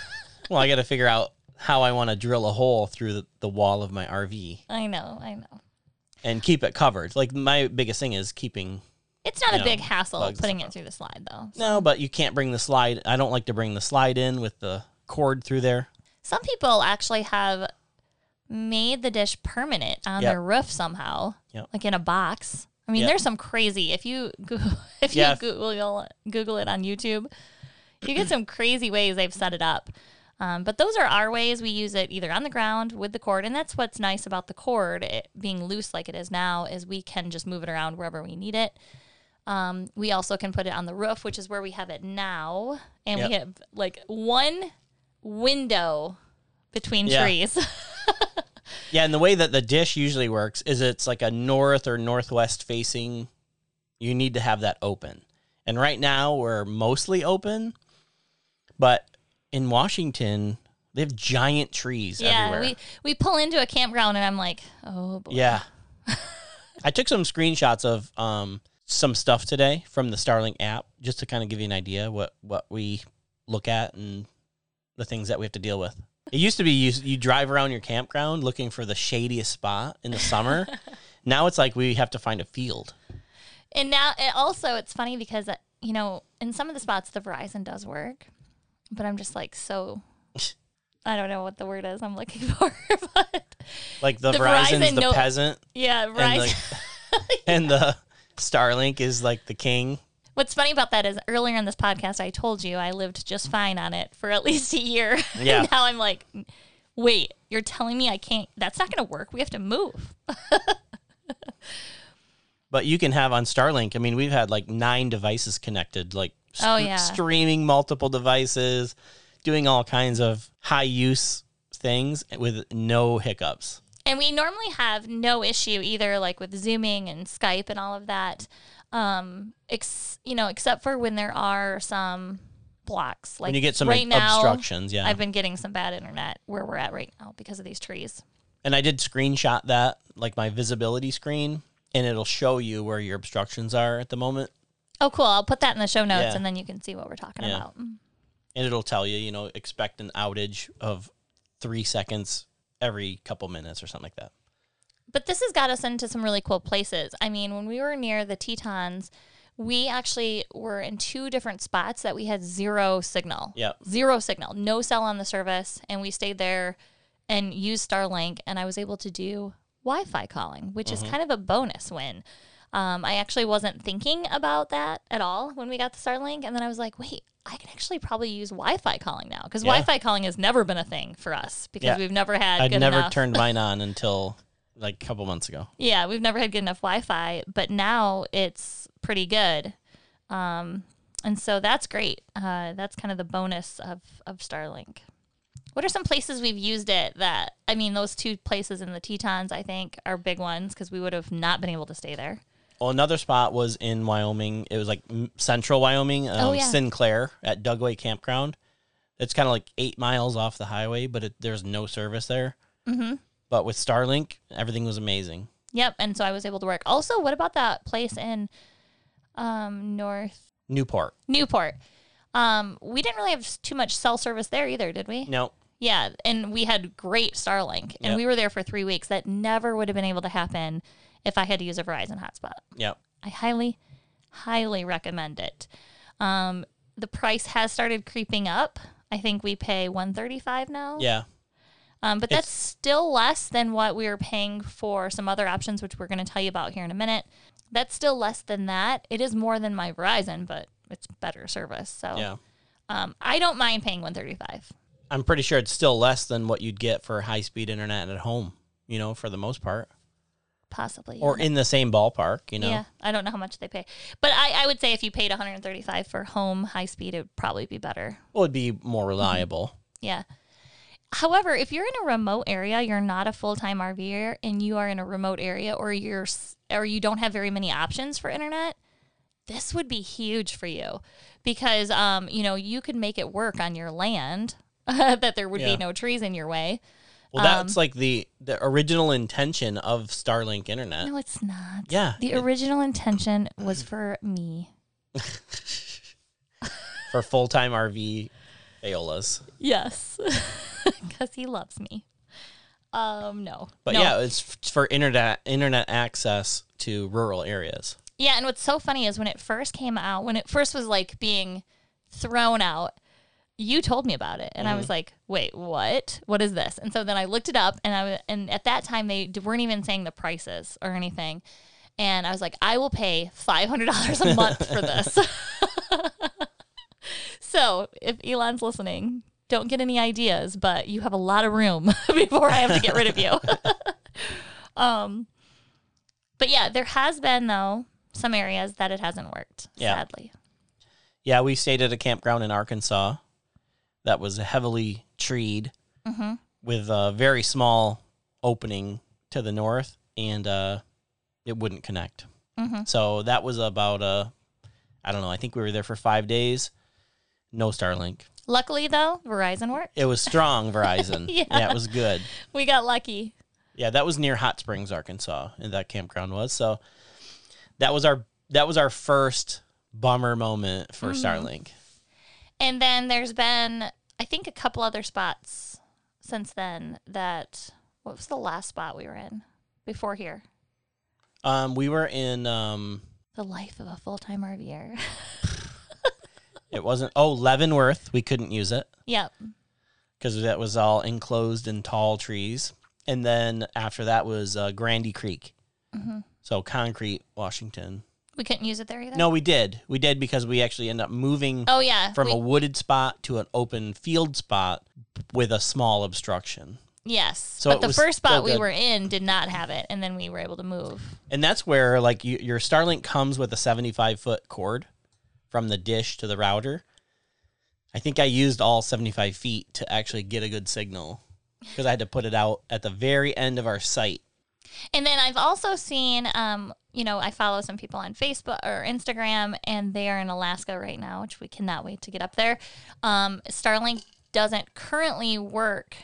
Speaker 3: Well, I got to figure out how I want to drill a hole through the, the wall of my RV
Speaker 1: I know. I know.
Speaker 3: and keep it covered. Like my biggest thing is keeping.
Speaker 1: It's not
Speaker 3: You
Speaker 1: a
Speaker 3: know,
Speaker 1: big hassle putting it through the slide, though.
Speaker 3: No, but you can't bring the slide. I don't like to bring the slide in with the cord through there.
Speaker 1: Some people actually have made the dish permanent on
Speaker 3: Yep.
Speaker 1: their roof somehow,
Speaker 3: Yep.
Speaker 1: like in a box. I mean,
Speaker 3: Yep.
Speaker 1: there's some crazy. If you go- [LAUGHS] if
Speaker 3: Yeah.
Speaker 1: you Google Google it on YouTube, you get some crazy ways they've set it up. Um, but those are our ways. We use it either on the ground with the cord, and that's what's nice about the cord it being loose like it is now is we can just move it around wherever we need it. Um, we also can put it on the roof, which is where we have it now, and we have like one window between
Speaker 3: Yeah.
Speaker 1: trees. [LAUGHS]
Speaker 3: Yeah, and the way that the dish usually works is it's like a north or northwest facing. You need to have that open. And right now we're mostly open, but in Washington they have giant trees
Speaker 1: yeah,
Speaker 3: everywhere.
Speaker 1: we we pull into a campground, and I'm like, oh boy.
Speaker 3: Yeah. [LAUGHS] I took some screenshots of um, some stuff today from the Starlink app just to kind of give you an idea what what we look at and the things that we have to deal with. It used to be you you drive around your campground looking for the shadiest spot in the summer. [LAUGHS] now it's like we have to find a field.
Speaker 1: And now, it also, it's funny because uh, you know, in some of the spots, the Verizon does work, but I'm just like so. [LAUGHS] I don't know what the word is I'm looking [LAUGHS] for, but
Speaker 3: Like the,
Speaker 1: The
Speaker 3: Verizon's
Speaker 1: Verizon
Speaker 3: the
Speaker 1: no-
Speaker 3: peasant
Speaker 1: yeah,
Speaker 3: and
Speaker 1: Verizon.
Speaker 3: the, and the Starlink is like the king.
Speaker 1: What's funny about that is earlier in this podcast, I told you I lived just fine on it for at [LAUGHS] least a year. [LAUGHS]
Speaker 3: Yeah.
Speaker 1: now I'm like, wait, you're telling me I can't? That's not going to work. We have to move. [LAUGHS]
Speaker 3: But you can have on Starlink. I mean, we've had like nine devices connected, like
Speaker 1: Oh,
Speaker 3: st-
Speaker 1: yeah.
Speaker 3: streaming multiple devices, doing all kinds of high use things with no hiccups.
Speaker 1: And we normally have no issue either, like with Zooming and Skype and all of that. Um, ex- you know, except for when there are some blocks. Like
Speaker 3: when you get some
Speaker 1: right now,
Speaker 3: obstructions, yeah.
Speaker 1: I've been getting some bad internet where we're at right now because of these trees.
Speaker 3: and I did screenshot that, like my visibility screen, and it'll show you where your obstructions are at the moment,
Speaker 1: Oh, cool! I'll put that in the show notes,
Speaker 3: Yeah.
Speaker 1: and then you can see what we're talking
Speaker 3: Yeah.
Speaker 1: about.
Speaker 3: and it'll tell you, you know, expect an outage of three seconds every couple minutes or something like that.
Speaker 1: But this has got us into some really cool places. I mean, when we were near the Tetons, we actually were in two different spots that we had zero signal.
Speaker 3: Yeah.
Speaker 1: Zero signal, no cell on the service. And we stayed there and used Starlink, and I was able to do Wi Fi calling, which is mm-hmm. kind of a bonus win. Um, I actually wasn't thinking about that at all when we got the Starlink. And then I was like, wait, I can actually probably use Wi Fi calling now because
Speaker 3: Yeah.
Speaker 1: Wi Fi calling has never been a thing for us because
Speaker 3: Yeah.
Speaker 1: we've never had
Speaker 3: I'd never
Speaker 1: enough.
Speaker 3: turned mine [LAUGHS] on until like a couple months ago.
Speaker 1: Yeah, we've never had good enough Wi-Fi, but now it's pretty good, um, and so that's great. Uh, that's kind of the bonus of of Starlink. What are some places we've used it that I mean, those two places in the Tetons, I think, are big ones because we would have not been able to stay there.
Speaker 3: Well, another spot was in Wyoming. It was like central Wyoming, um,
Speaker 1: Oh, yeah.
Speaker 3: Sinclair at Dugway Campground. It's kind of like eight miles off the highway, but it, there's no service there.
Speaker 1: Mm-hmm.
Speaker 3: But with Starlink, everything was amazing.
Speaker 1: Yep, and so I was able to work. Also, what about that place in um, North
Speaker 3: Newport.
Speaker 1: Newport? Um, we didn't really have too much cell service there either, did we?
Speaker 3: No,
Speaker 1: Yeah, and we had great Starlink, and
Speaker 3: Yep.
Speaker 1: we were there for three weeks. That never would have been able to happen if I had to use a Verizon hotspot.
Speaker 3: Yep.
Speaker 1: I highly, highly recommend it. Um, the price has started creeping up. I think we pay one thirty five now.
Speaker 3: Yeah.
Speaker 1: Um, but
Speaker 3: It's-
Speaker 1: that's still less than what we were paying for some other options, which we're going to tell you about here in a minute. That's still less than that. It is more than my Verizon, but it's better service. So
Speaker 3: Yeah.
Speaker 1: um, I don't mind paying one thirty five.
Speaker 3: I'm pretty sure it's still less than what you'd get for high speed internet at home, you know, for the most part.
Speaker 1: Possibly.
Speaker 3: Or in the same ballpark, you know.
Speaker 1: Yeah, I don't know how much they pay, but I, I would say if you paid 135 for home high speed, it would probably be better.
Speaker 3: Well, it'd be more reliable.
Speaker 1: Yeah. However, if you're in a remote area, you're not a full time RVer, and you are in a remote area, or you're or you don't have very many options for internet, this would be huge for you, because um you know you could make it work on your land, [LAUGHS] that there would
Speaker 3: Yeah.
Speaker 1: be no trees in your way.
Speaker 3: Well, that's like the the original intention of Starlink internet.
Speaker 1: No, it's not.
Speaker 3: Yeah,
Speaker 1: The
Speaker 3: it-
Speaker 1: original intention was for me. [LAUGHS]
Speaker 3: for full time RV Fayolas.
Speaker 1: Yes, [LAUGHS] because he loves me. Um, no,
Speaker 3: But
Speaker 1: No.
Speaker 3: yeah, it's f- for internet internet access to rural areas.
Speaker 1: yeah. And what's so funny is when it first came out, when it first was like being thrown out, you told me about it, and I was like, "Wait, what? What is this?" And so then I looked it up, and I and at that time they weren't even saying the prices or anything, and I was like, "I will pay five hundred dollars a month for this." [LAUGHS] [LAUGHS] so if Elon's listening, don't get any ideas, but you have a lot of room [LAUGHS] before I have to get rid of you. um, but yeah, there has been though some areas that it hasn't worked.
Speaker 3: Yeah.
Speaker 1: Sadly.
Speaker 3: Yeah, we stayed at a campground in Arkansas that was heavily treed
Speaker 1: Mm-hmm.
Speaker 3: with a very small opening to the north, and uh, it wouldn't connect.
Speaker 1: Mhm.
Speaker 3: So that was about uh, I don't know. I think we were there for five days. No Starlink.
Speaker 1: Luckily though, Verizon worked.
Speaker 3: It was strong Verizon. [LAUGHS]
Speaker 1: Yeah.
Speaker 3: it was good.
Speaker 1: We got lucky.
Speaker 3: Yeah, that was near Hot Springs, Arkansas, and that campground was. So that was our that was our first bummer moment for
Speaker 1: Mm-hmm.
Speaker 3: Starlink.
Speaker 1: And then there's been, I think, a couple other spots since then that, what was the last spot we were in before here?
Speaker 3: Um, we were in um,
Speaker 1: The life of a full time RVer. [LAUGHS]
Speaker 3: it wasn't oh Leavenworth. We couldn't use it
Speaker 1: yep.
Speaker 3: because that was all enclosed in tall trees. And then after that was uh, Grandy Creek,
Speaker 1: Mm-hmm.
Speaker 3: so concrete, Washington.
Speaker 1: We couldn't use it there either.
Speaker 3: No, we did. We did because we actually ended up moving
Speaker 1: Oh, yeah.
Speaker 3: from
Speaker 1: we-
Speaker 3: a wooded spot to an open field spot with a small obstruction.
Speaker 1: yes.
Speaker 3: So
Speaker 1: but the first spot we were in did not have it. And then we were able to move.
Speaker 3: And that's where like you, your Starlink comes with a 75 foot cord from the dish to the router. I think I used all 75 feet to actually get a good signal because I had to put it out at the very end of our site.
Speaker 1: And then I've also seen, um, you know, I follow some people on Facebook or Instagram, and they are in Alaska right now, which we cannot wait to get up there. Um, Starlink doesn't currently work,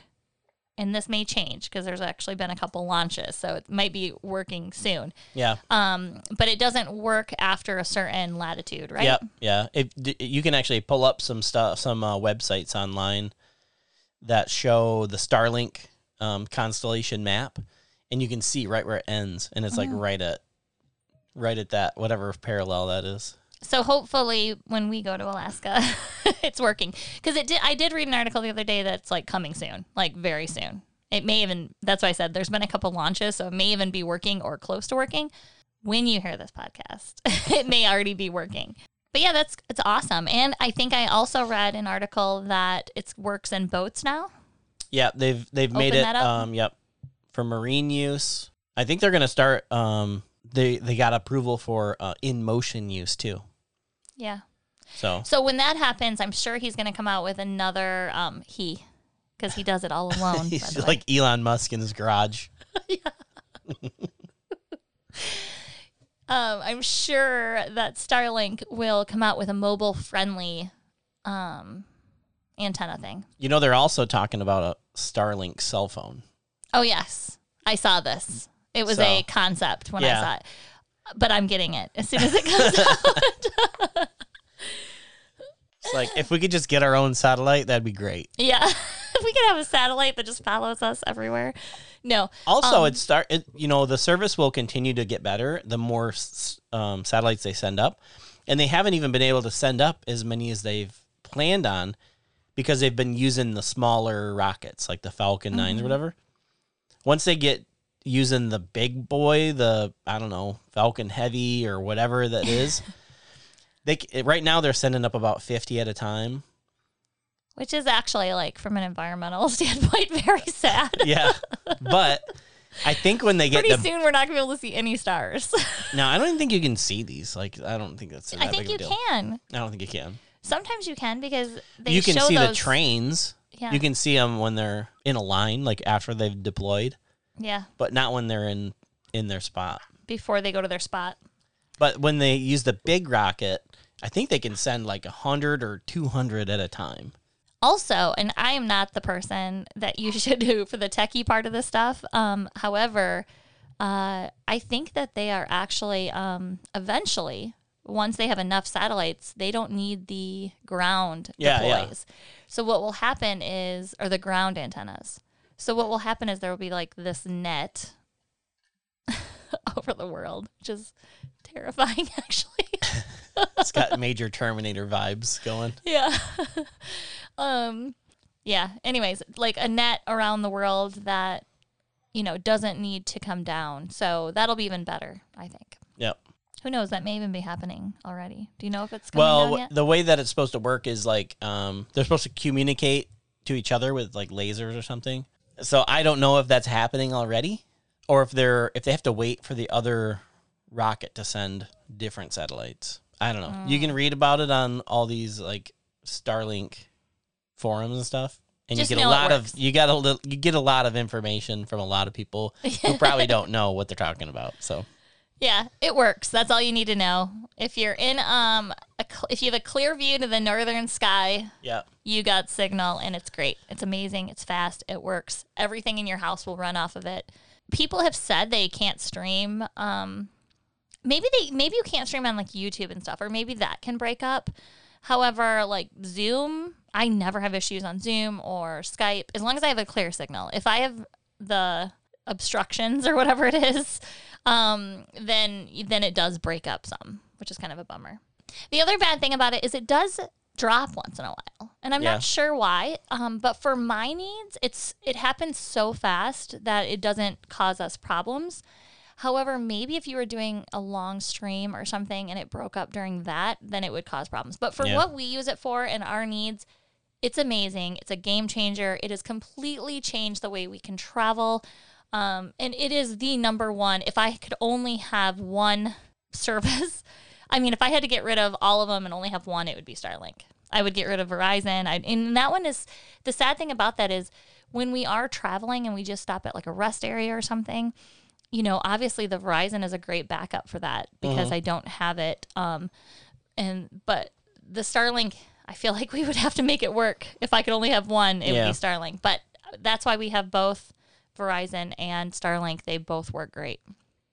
Speaker 1: and this may change because there's actually been a couple launches, so it might be working soon.
Speaker 3: Yeah.
Speaker 1: Um, but it doesn't work after a certain latitude, right?
Speaker 3: Yep. Yeah. If d- you can actually pull up some stuff, some uh, websites online that show the Starlink um, constellation map, and you can see right where it ends, and it's like right at, right at that whatever parallel that is.
Speaker 1: So hopefully, when we go to Alaska, [LAUGHS] it's working. Because it did. I did read an article the other day that's like coming soon, like very soon. It may even. That's why I said there's been a couple launches, so it may even be working or close to working. When you hear this podcast, [LAUGHS] it may already be working. But yeah, that's it's awesome. And I think I also read an article that it works in boats now.
Speaker 3: Yeah, they've they've made it. Um, yep, for marine use. I think they're gonna start. Um, they they got approval for uh, in motion use too.
Speaker 1: Yeah.
Speaker 3: So
Speaker 1: So when that happens, I'm sure he's going to come out with another um he because he does it all [LAUGHS] alone.
Speaker 3: he's
Speaker 1: the way.
Speaker 3: like Elon Musk in his garage. [LAUGHS]
Speaker 1: Um, I'm sure that Starlink will come out with a mobile friendly um, antenna thing.
Speaker 3: You know, they're also talking about a Starlink cell phone.
Speaker 1: Oh, yes. I saw this. It was
Speaker 3: So-
Speaker 1: a concept when I
Speaker 3: Yeah.
Speaker 1: saw it. But I'm getting it as soon as it comes [LAUGHS] out.
Speaker 3: It's like if we could just get our own satellite, that'd be great.
Speaker 1: Yeah. [LAUGHS] If we could have a satellite that just follows us everywhere. No.
Speaker 3: Also,
Speaker 1: Um,
Speaker 3: it start. It, you know, the service will continue to get better the more um, satellites they send up, and they haven't even been able to send up as many as they've planned on because they've been using the smaller rockets like the Falcon
Speaker 1: Mm-hmm.
Speaker 3: Nines or whatever. Once they get using the big boy, the I don't know Falcon Heavy or whatever that [LAUGHS] is, they right now they're sending up about fifty at a time.
Speaker 1: Which is actually like from an environmental [LAUGHS] standpoint very sad. [LAUGHS]
Speaker 3: Yeah, but I think when they get
Speaker 1: Pretty
Speaker 3: the
Speaker 1: soon we're not gonna be able to see any stars.
Speaker 3: No, I don't even think you can see these. Like, I don't think that's. That
Speaker 1: I think you
Speaker 3: deal.
Speaker 1: can.
Speaker 3: I don't think you can.
Speaker 1: Sometimes you can because they
Speaker 3: you can see the trains.
Speaker 1: Yeah.
Speaker 3: You can see them when they're in a line, like after they've deployed,
Speaker 1: Yeah.
Speaker 3: but not when they're in in their spot.
Speaker 1: Before they go to their spot.
Speaker 3: But when they use the big rocket, I think they can send like a hundred or two hundred at a time.
Speaker 1: Also, and I am not the person that you [LAUGHS] should do for the techie part of this stuff. Um, however, uh, I think that they are actually um, eventually, once they have enough satellites, they don't need the ground
Speaker 3: Yeah, yeah.
Speaker 1: So what will happen is, or the ground antennas. So what will happen is there will be like this net [LAUGHS] over the world, which is terrifying, [LAUGHS] actually.
Speaker 3: It's got major Terminator vibes going.
Speaker 1: Yeah. [LAUGHS] um yeah, anyways, like a net around the world that you know doesn't need to come down. So that'll be even better, I think.
Speaker 3: Yep.
Speaker 1: Who knows? That may even be happening already. Do you know if it's coming
Speaker 3: Well,
Speaker 1: down yet?
Speaker 3: the way that it's supposed to work is like um, they're supposed to communicate to each other with like lasers or something. So I don't know if that's happening already, or if they're if they have to wait for the other rocket to send different satellites. I don't know. You
Speaker 1: Mm.
Speaker 3: can read about it on all these like Starlink forums and stuff, and
Speaker 1: Just
Speaker 3: you get a lot of you got a little you get a lot of information from a lot of people who [LAUGHS] probably don't know what they're talking about. So
Speaker 1: Yeah, it works. That's all you need to know. If you're in um a cl- if you have a clear view to the northern sky,
Speaker 3: yeah,
Speaker 1: you got signal and it's great. It's amazing. It's fast. It works. Everything in your house will run off of it. People have said they can't stream. Um, maybe they maybe you can't stream on like YouTube and stuff, or maybe that can break up. However, like Zoom, I never have issues on Zoom or Skype as long as I have a clear signal. If I have the obstructions or whatever it is, um, then then it does break up some, which is kind of a bummer. The other bad thing about it is it does drop once in a while, and I'm
Speaker 3: Yeah.
Speaker 1: not sure why. Um, but for my needs, it's it happens so fast that it doesn't cause us problems. However, maybe if you were doing a long stream or something and it broke up during that, then it would cause problems. But for
Speaker 3: Yeah.
Speaker 1: what we use it for and our needs, it's amazing. It's a game changer. It has completely changed the way we can travel. Um, and it is the number one. If I could only have one [LAUGHS] service, I mean, if I had to get rid of all of them and only have one, it would be Starlink. I would get rid of Verizon. I, and that one is the sad thing about that is when we are traveling and we just stop at like a rest area or something, you know, obviously the Verizon is a great backup for that because I don't have it. Um, and but the Starlink, I feel [LAUGHS] like we would have to make it work. If I could only have one, it
Speaker 3: Yeah.
Speaker 1: would be Starlink. But that's why we have both Verizon and Starlink. They both work great.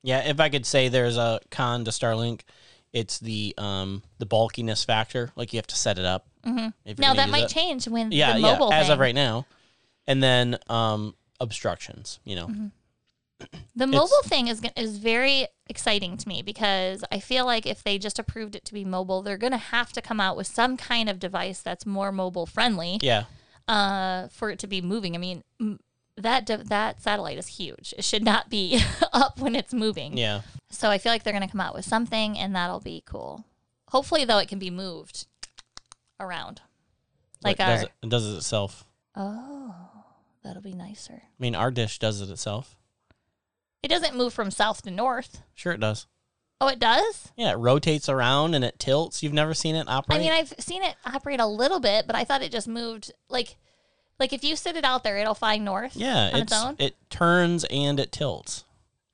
Speaker 3: Yeah, if I could say there's a con to Starlink, it's the um the bulkiness factor. Like you have to set it up. Mm-hmm.
Speaker 1: Now that might change when
Speaker 3: Yeah,
Speaker 1: the
Speaker 3: yeah.
Speaker 1: mobile
Speaker 3: As
Speaker 1: thing.
Speaker 3: of right now, and then um obstructions. You know,
Speaker 1: Mm-hmm. The mobile thing is is very exciting to me because I feel like if they just approved it to be mobile, they're going to have to come out with some kind of device that's more mobile friendly
Speaker 3: yeah,
Speaker 1: uh, for it to be moving. I mean, m- that that satellite is huge. It should not be [LAUGHS] up when it's moving.
Speaker 3: yeah.
Speaker 1: So I feel like they're going to come out with something, and that'll be cool. Hopefully, though, it can be moved around. Like
Speaker 3: it
Speaker 1: our
Speaker 3: does it, it does it itself.
Speaker 1: oh, that'll be nicer.
Speaker 3: I mean, our dish does it itself.
Speaker 1: It doesn't move from south to north.
Speaker 3: Sure, it does.
Speaker 1: Oh, it does.
Speaker 3: Yeah, it rotates around and it tilts. You've never seen it operate.
Speaker 1: I mean, I've seen it operate a little bit, but I thought it just moved like, like if you sit it out there, it'll fly north.
Speaker 3: yeah,
Speaker 1: on
Speaker 3: it's
Speaker 1: its own.
Speaker 3: it turns and it tilts.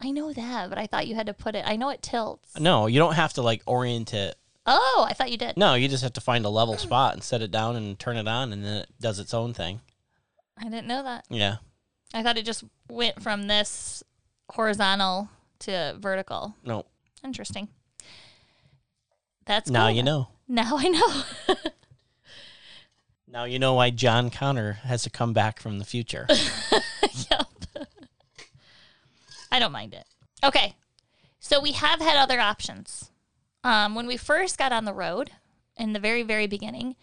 Speaker 1: I know that, but I thought you had to put it. I know it tilts.
Speaker 3: No, you don't have to like orient it.
Speaker 1: Oh, I thought you did.
Speaker 3: No, you just have to find a level spot and set it down and turn it on, and then it does its own thing.
Speaker 1: I didn't know that.
Speaker 3: Yeah.
Speaker 1: I thought it just went from this horizontal to vertical.
Speaker 3: No.
Speaker 1: Interesting. That's
Speaker 3: Now you know.
Speaker 1: Now I know. [LAUGHS]
Speaker 3: Now you know why John Connor has to come back from the future. [LAUGHS]
Speaker 1: yep. I don't mind it. Okay. So we have had other options. Um, when we first got on the road in the very, very beginning,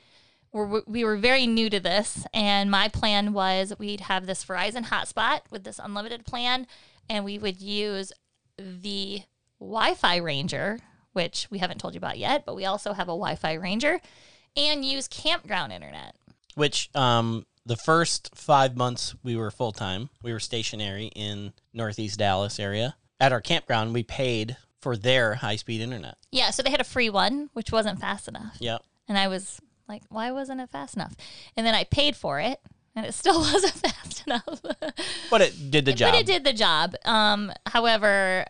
Speaker 1: we're, we were very new to this. And my plan was we'd have this Verizon hotspot with this unlimited plan, and we would use the Wi Fi Ranger, which we haven't told you about yet, but we also have a Wi Fi Ranger, and use campground internet.
Speaker 3: Which um, the first five months we were full time, we were stationary in Northeast Dallas area. At our campground, we paid for their high speed internet.
Speaker 1: Yeah, so they had a free one, which wasn't fast enough.
Speaker 3: Yep.
Speaker 1: And I was like, why wasn't it fast enough? And then I paid for it, and it still [LAUGHS] wasn't fast enough.
Speaker 3: But it did the job.
Speaker 1: But it did the job. Um, however,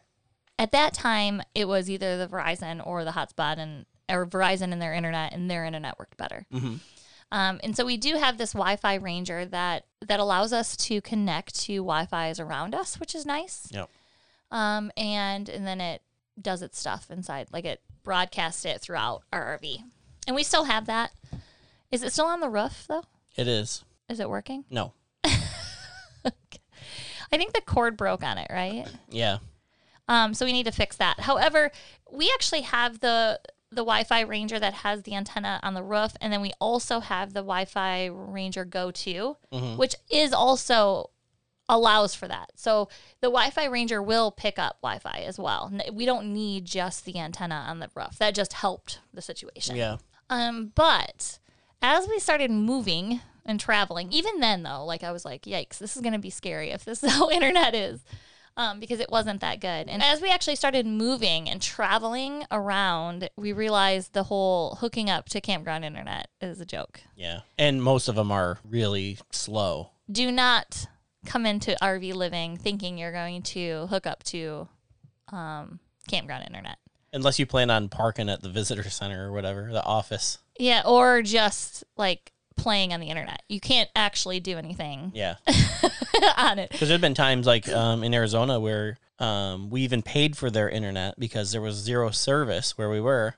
Speaker 1: at that time, it was either the Verizon or the hotspot, and or Verizon and their internet, and their internet worked better.
Speaker 3: Mhm.
Speaker 1: Um, and so we do have this Wi-Fi Ranger that that allows us to connect to Wi-Fi's around us, which is nice.
Speaker 3: Yep.
Speaker 1: Um, and and then it does its stuff inside, like it broadcasts it throughout our RV, and we still have that. Is it still on the roof though?
Speaker 3: It is.
Speaker 1: Is it working?
Speaker 3: No. [LAUGHS]
Speaker 1: I think the cord broke on it, right?
Speaker 3: Yeah.
Speaker 1: Um, so we need to fix that. However, we actually have the the Wi-Fi Ranger that has the antenna on the roof, and then we also have the Wi-Fi Ranger Go 2, which is also allows for that. So the Wi-Fi Ranger will pick up Wi-Fi as well. We don't need just the antenna on the roof. That just helped the situation.
Speaker 3: Yeah.
Speaker 1: Um, but as we started moving and traveling, even then though, like I was like, yikes, this is gonna be scary if this is [LAUGHS] how internet is. Um, because it wasn't that good. And as we actually started moving and traveling around, we realized the whole hooking up to campground internet is a joke.
Speaker 3: Yeah. And most of them are really slow.
Speaker 1: Do not come into RV living thinking you're going to hook up to um, campground internet.
Speaker 3: Unless you plan on parking at the visitor center or whatever, the office.
Speaker 1: Yeah, or just like playing on the internet. You can't actually do anything
Speaker 3: Yeah. [LAUGHS]
Speaker 1: on it.
Speaker 3: Because there's been times like um, in Arizona where um, we even paid for their internet because there was zero service where we were.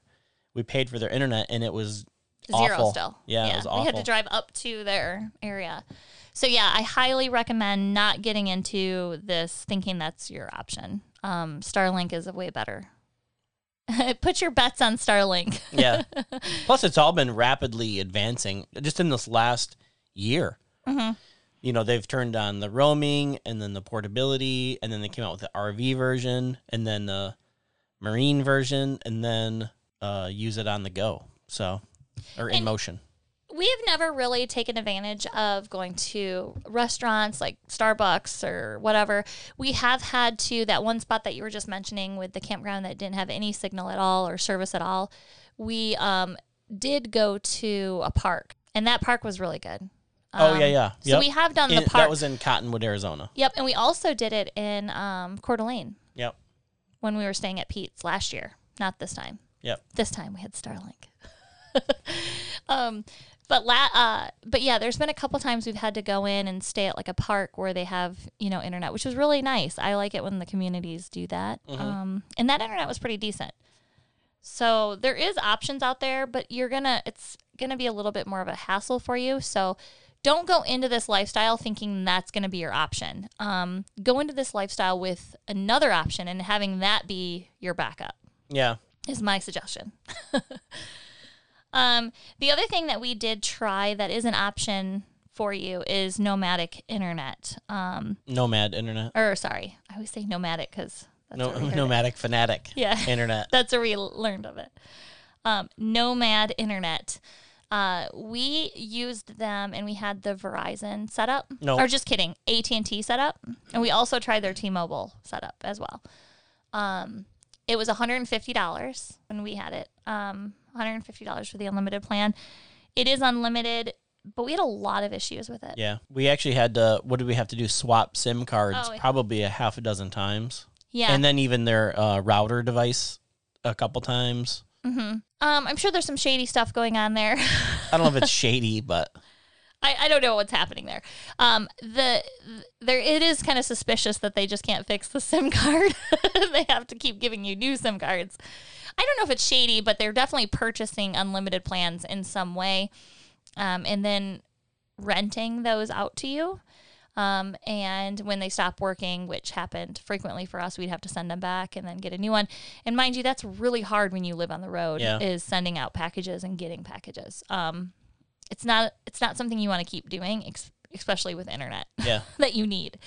Speaker 3: We paid for their internet and it was
Speaker 1: Zero
Speaker 3: awful.
Speaker 1: still.
Speaker 3: Yeah, it was
Speaker 1: We had to drive up to their area. So yeah, I highly recommend not getting into this thinking that's your option. Um, Starlink is a way better. [LAUGHS] Put your bets on Starlink. [LAUGHS]
Speaker 3: Yeah. [LAUGHS] Plus, it's all been rapidly advancing just in this last year.
Speaker 1: Mm-hmm.
Speaker 3: You know, they've turned on the roaming and then the portability, and then they came out with the RV version and then the marine version, and then uh, use it on the go. So, or in
Speaker 1: And-
Speaker 3: motion.
Speaker 1: We have never really taken advantage of going to restaurants like Starbucks or whatever. We have had to that one spot that you were just mentioning with the campground that didn't have any signal at all or service at all. We um, did go to a park, and that park was really good.
Speaker 3: oh,
Speaker 1: Um,
Speaker 3: yeah, yeah.
Speaker 1: So we have done
Speaker 3: In-
Speaker 1: the park.
Speaker 3: That was in Cottonwood, Arizona.
Speaker 1: yep, and we also did it in um, Coeur d'Alene
Speaker 3: Yep.
Speaker 1: when we were staying at Pete's last year. Not this time.
Speaker 3: Yep.
Speaker 1: This time we had Starlink. [LAUGHS] um, but la- uh, but yeah, there's been a couple times we've had to go in and stay at like a park where they have you know internet, which was really nice. I like it when the communities do that. Um, and that internet was pretty decent. So there is options out there, but you're gonna it's gonna be a little bit more of a hassle for you. So don't go into this lifestyle thinking that's going to be your option. Um, go into this lifestyle with another option and having that be your backup
Speaker 3: Yeah.
Speaker 1: is my suggestion. [LAUGHS] um, the other thing that we did try that is an option for you is nomadic internet. Um,
Speaker 3: Nomad internet.
Speaker 1: or sorry, I always say nomadic because
Speaker 3: No,
Speaker 1: heard it.
Speaker 3: nomadic fanatic. [LAUGHS]
Speaker 1: Yeah.
Speaker 3: Internet. [LAUGHS]
Speaker 1: That's where we learned of it. Um, Nomad Internet. Uh, we used them and we had the Verizon setup.
Speaker 3: No.
Speaker 1: Or just kidding, AT and T setup, and we also tried their T-Mobile setup as well. Um, it was one hundred and fifty dollars when we had it. Um, one hundred and fifty dollars for the unlimited plan. It is unlimited, but we had a lot of issues with it.
Speaker 3: Yeah. We actually had to, what did we have to do? Swap SIM cards
Speaker 1: Oh, yeah.
Speaker 3: probably a half a dozen times.
Speaker 1: Yeah.
Speaker 3: And then even their uh, router device a couple times.
Speaker 1: um, I'm sure there's some shady stuff going on there.
Speaker 3: I don't know if it's [LAUGHS] shady, but
Speaker 1: I, I don't know what's happening there. Um, the there it is kind of suspicious that they just can't fix the [LAUGHS] SIM card. [LAUGHS] they have to keep giving you new SIM cards. I don't know if it's shady, but they're definitely purchasing unlimited plans in some way. um, and then renting those out to you. Um, and when they stop working, which happened frequently for us, we'd have to send them back and then get a new one. And mind you, that's really hard when you live on the road.
Speaker 3: Yeah.
Speaker 1: Is sending out packages and getting packages. Um, it's not it's not something you want to keep doing, ex- especially with internet
Speaker 3: Yeah. [LAUGHS]
Speaker 1: that you need.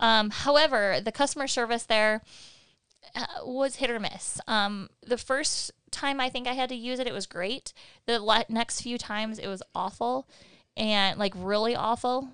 Speaker 1: Um, however, the customer service there was hit or miss. Um, the first time I think I had to use it, it was great. The le- next few times, it was awful and like really awful.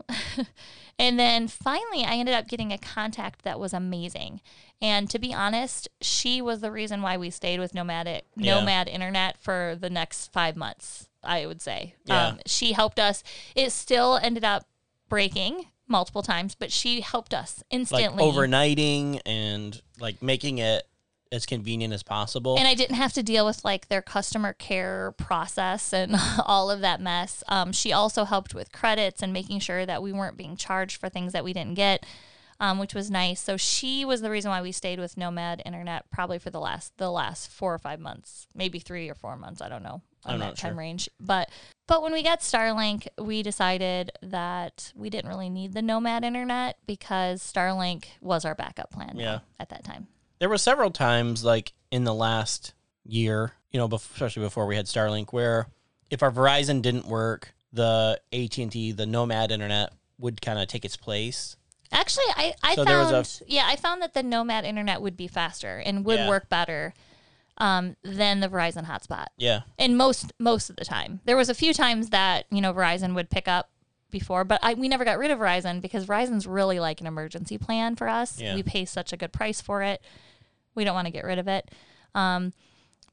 Speaker 1: [LAUGHS] and then finally, I ended up getting a contact that was amazing. And to be honest, she was the reason why we stayed with Nomadic
Speaker 3: Yeah.
Speaker 1: Nomad Internet for the next five months. I would say
Speaker 3: Yeah.
Speaker 1: um, she helped us. It still ended up breaking multiple times, but she helped us
Speaker 3: Like
Speaker 1: instantly.
Speaker 3: overnighting and like making it as convenient as possible.
Speaker 1: and I didn't have to deal with like their customer care process and [LAUGHS] all of that mess. Um, she also helped with credits and making sure that we weren't being charged for things that we didn't get, um, which was nice. So she was the reason why we stayed with Nomad Internet probably for the last the last four or five months, maybe three or four months. I don't know on
Speaker 3: I'm
Speaker 1: that time
Speaker 3: sure.
Speaker 1: range, but but when we got Starlink, we decided that we didn't really need the Nomad Internet because Starlink was our backup plan.
Speaker 3: Yeah.
Speaker 1: at that time.
Speaker 3: there were several times like in the last year, you know, bef- especially before we had Starlink, where if our Verizon didn't work, the AT and T, the Nomad internet would kind of take its place.
Speaker 1: Actually, I, I
Speaker 3: So
Speaker 1: found yeah, I found that the Nomad internet would be faster and would
Speaker 3: Yeah.
Speaker 1: work better um, than the Verizon hotspot.
Speaker 3: Yeah,
Speaker 1: And most most of the time, there was a few times that you know Verizon would pick up before, but I, we never got rid of Verizon because Verizon's really like an emergency plan for us.
Speaker 3: Yeah.
Speaker 1: We pay such a good price for it. We don't want to get rid of it. Um,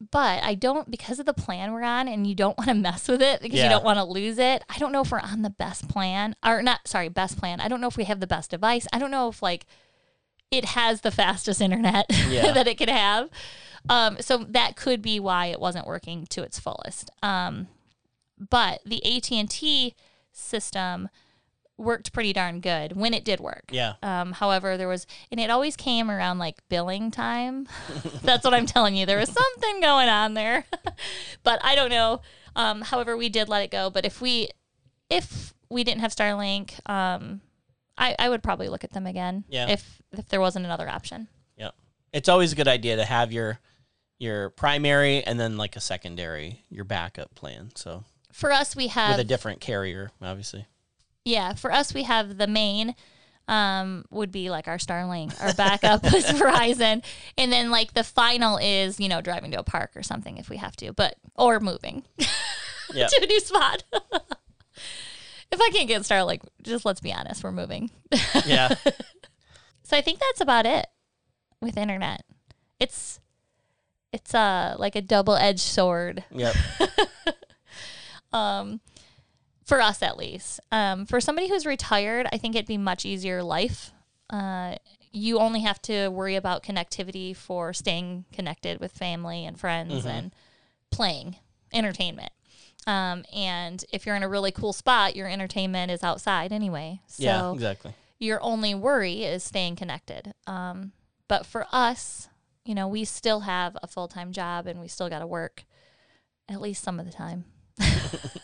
Speaker 1: but I don't because of the plan we're on, and you don't [LAUGHS] want to mess with it because
Speaker 3: Yeah.
Speaker 1: you don't want to lose it. I don't know if we're on the best plan or not. Sorry, best plan. I don't know if we have the best device. I don't know if like it has the fastest internet [LAUGHS]
Speaker 3: Yeah.
Speaker 1: that it could have. Um, so that could be why it wasn't working to its fullest. Um, but the AT and T system worked pretty darn good when it did work.
Speaker 3: yeah,
Speaker 1: Um, however, there was, and it always came around like billing time. [LAUGHS] That's what I'm telling you. There was something going on there, [LAUGHS] but I don't know. Um, however, we did let it go. But if we, if we didn't have Starlink, um, I, I would probably look at them again.
Speaker 3: Yeah.
Speaker 1: If if there wasn't another option.
Speaker 3: yeah. It's always a good idea to have your your primary and then like a secondary, your backup plan. So
Speaker 1: For us, we have
Speaker 3: with a different carrier, obviously.
Speaker 1: Yeah, for us, we have the main um, would be like our Starlink. Our backup is [LAUGHS] Verizon, and then like the final is you know driving to a park or something if we have to, but or moving [LAUGHS]
Speaker 3: Yeah,
Speaker 1: to a new spot. [LAUGHS] if I can't get Starlink, just let's be honest, we're moving.
Speaker 3: yeah,
Speaker 1: So I think that's about it with internet. It's it's uh like a double edged sword.
Speaker 3: yep.
Speaker 1: um, for us at least. Um, for somebody who's retired, I think it'd be much easier life. Uh, you only have to worry about connectivity for staying connected with family and friends and playing entertainment. Um, and if you're in a really cool spot, your entertainment is outside anyway. So
Speaker 3: yeah, exactly.
Speaker 1: your only worry is staying connected. Um, but for us, you know, we still have a full time job and we still got to work at least some of the time. [LAUGHS]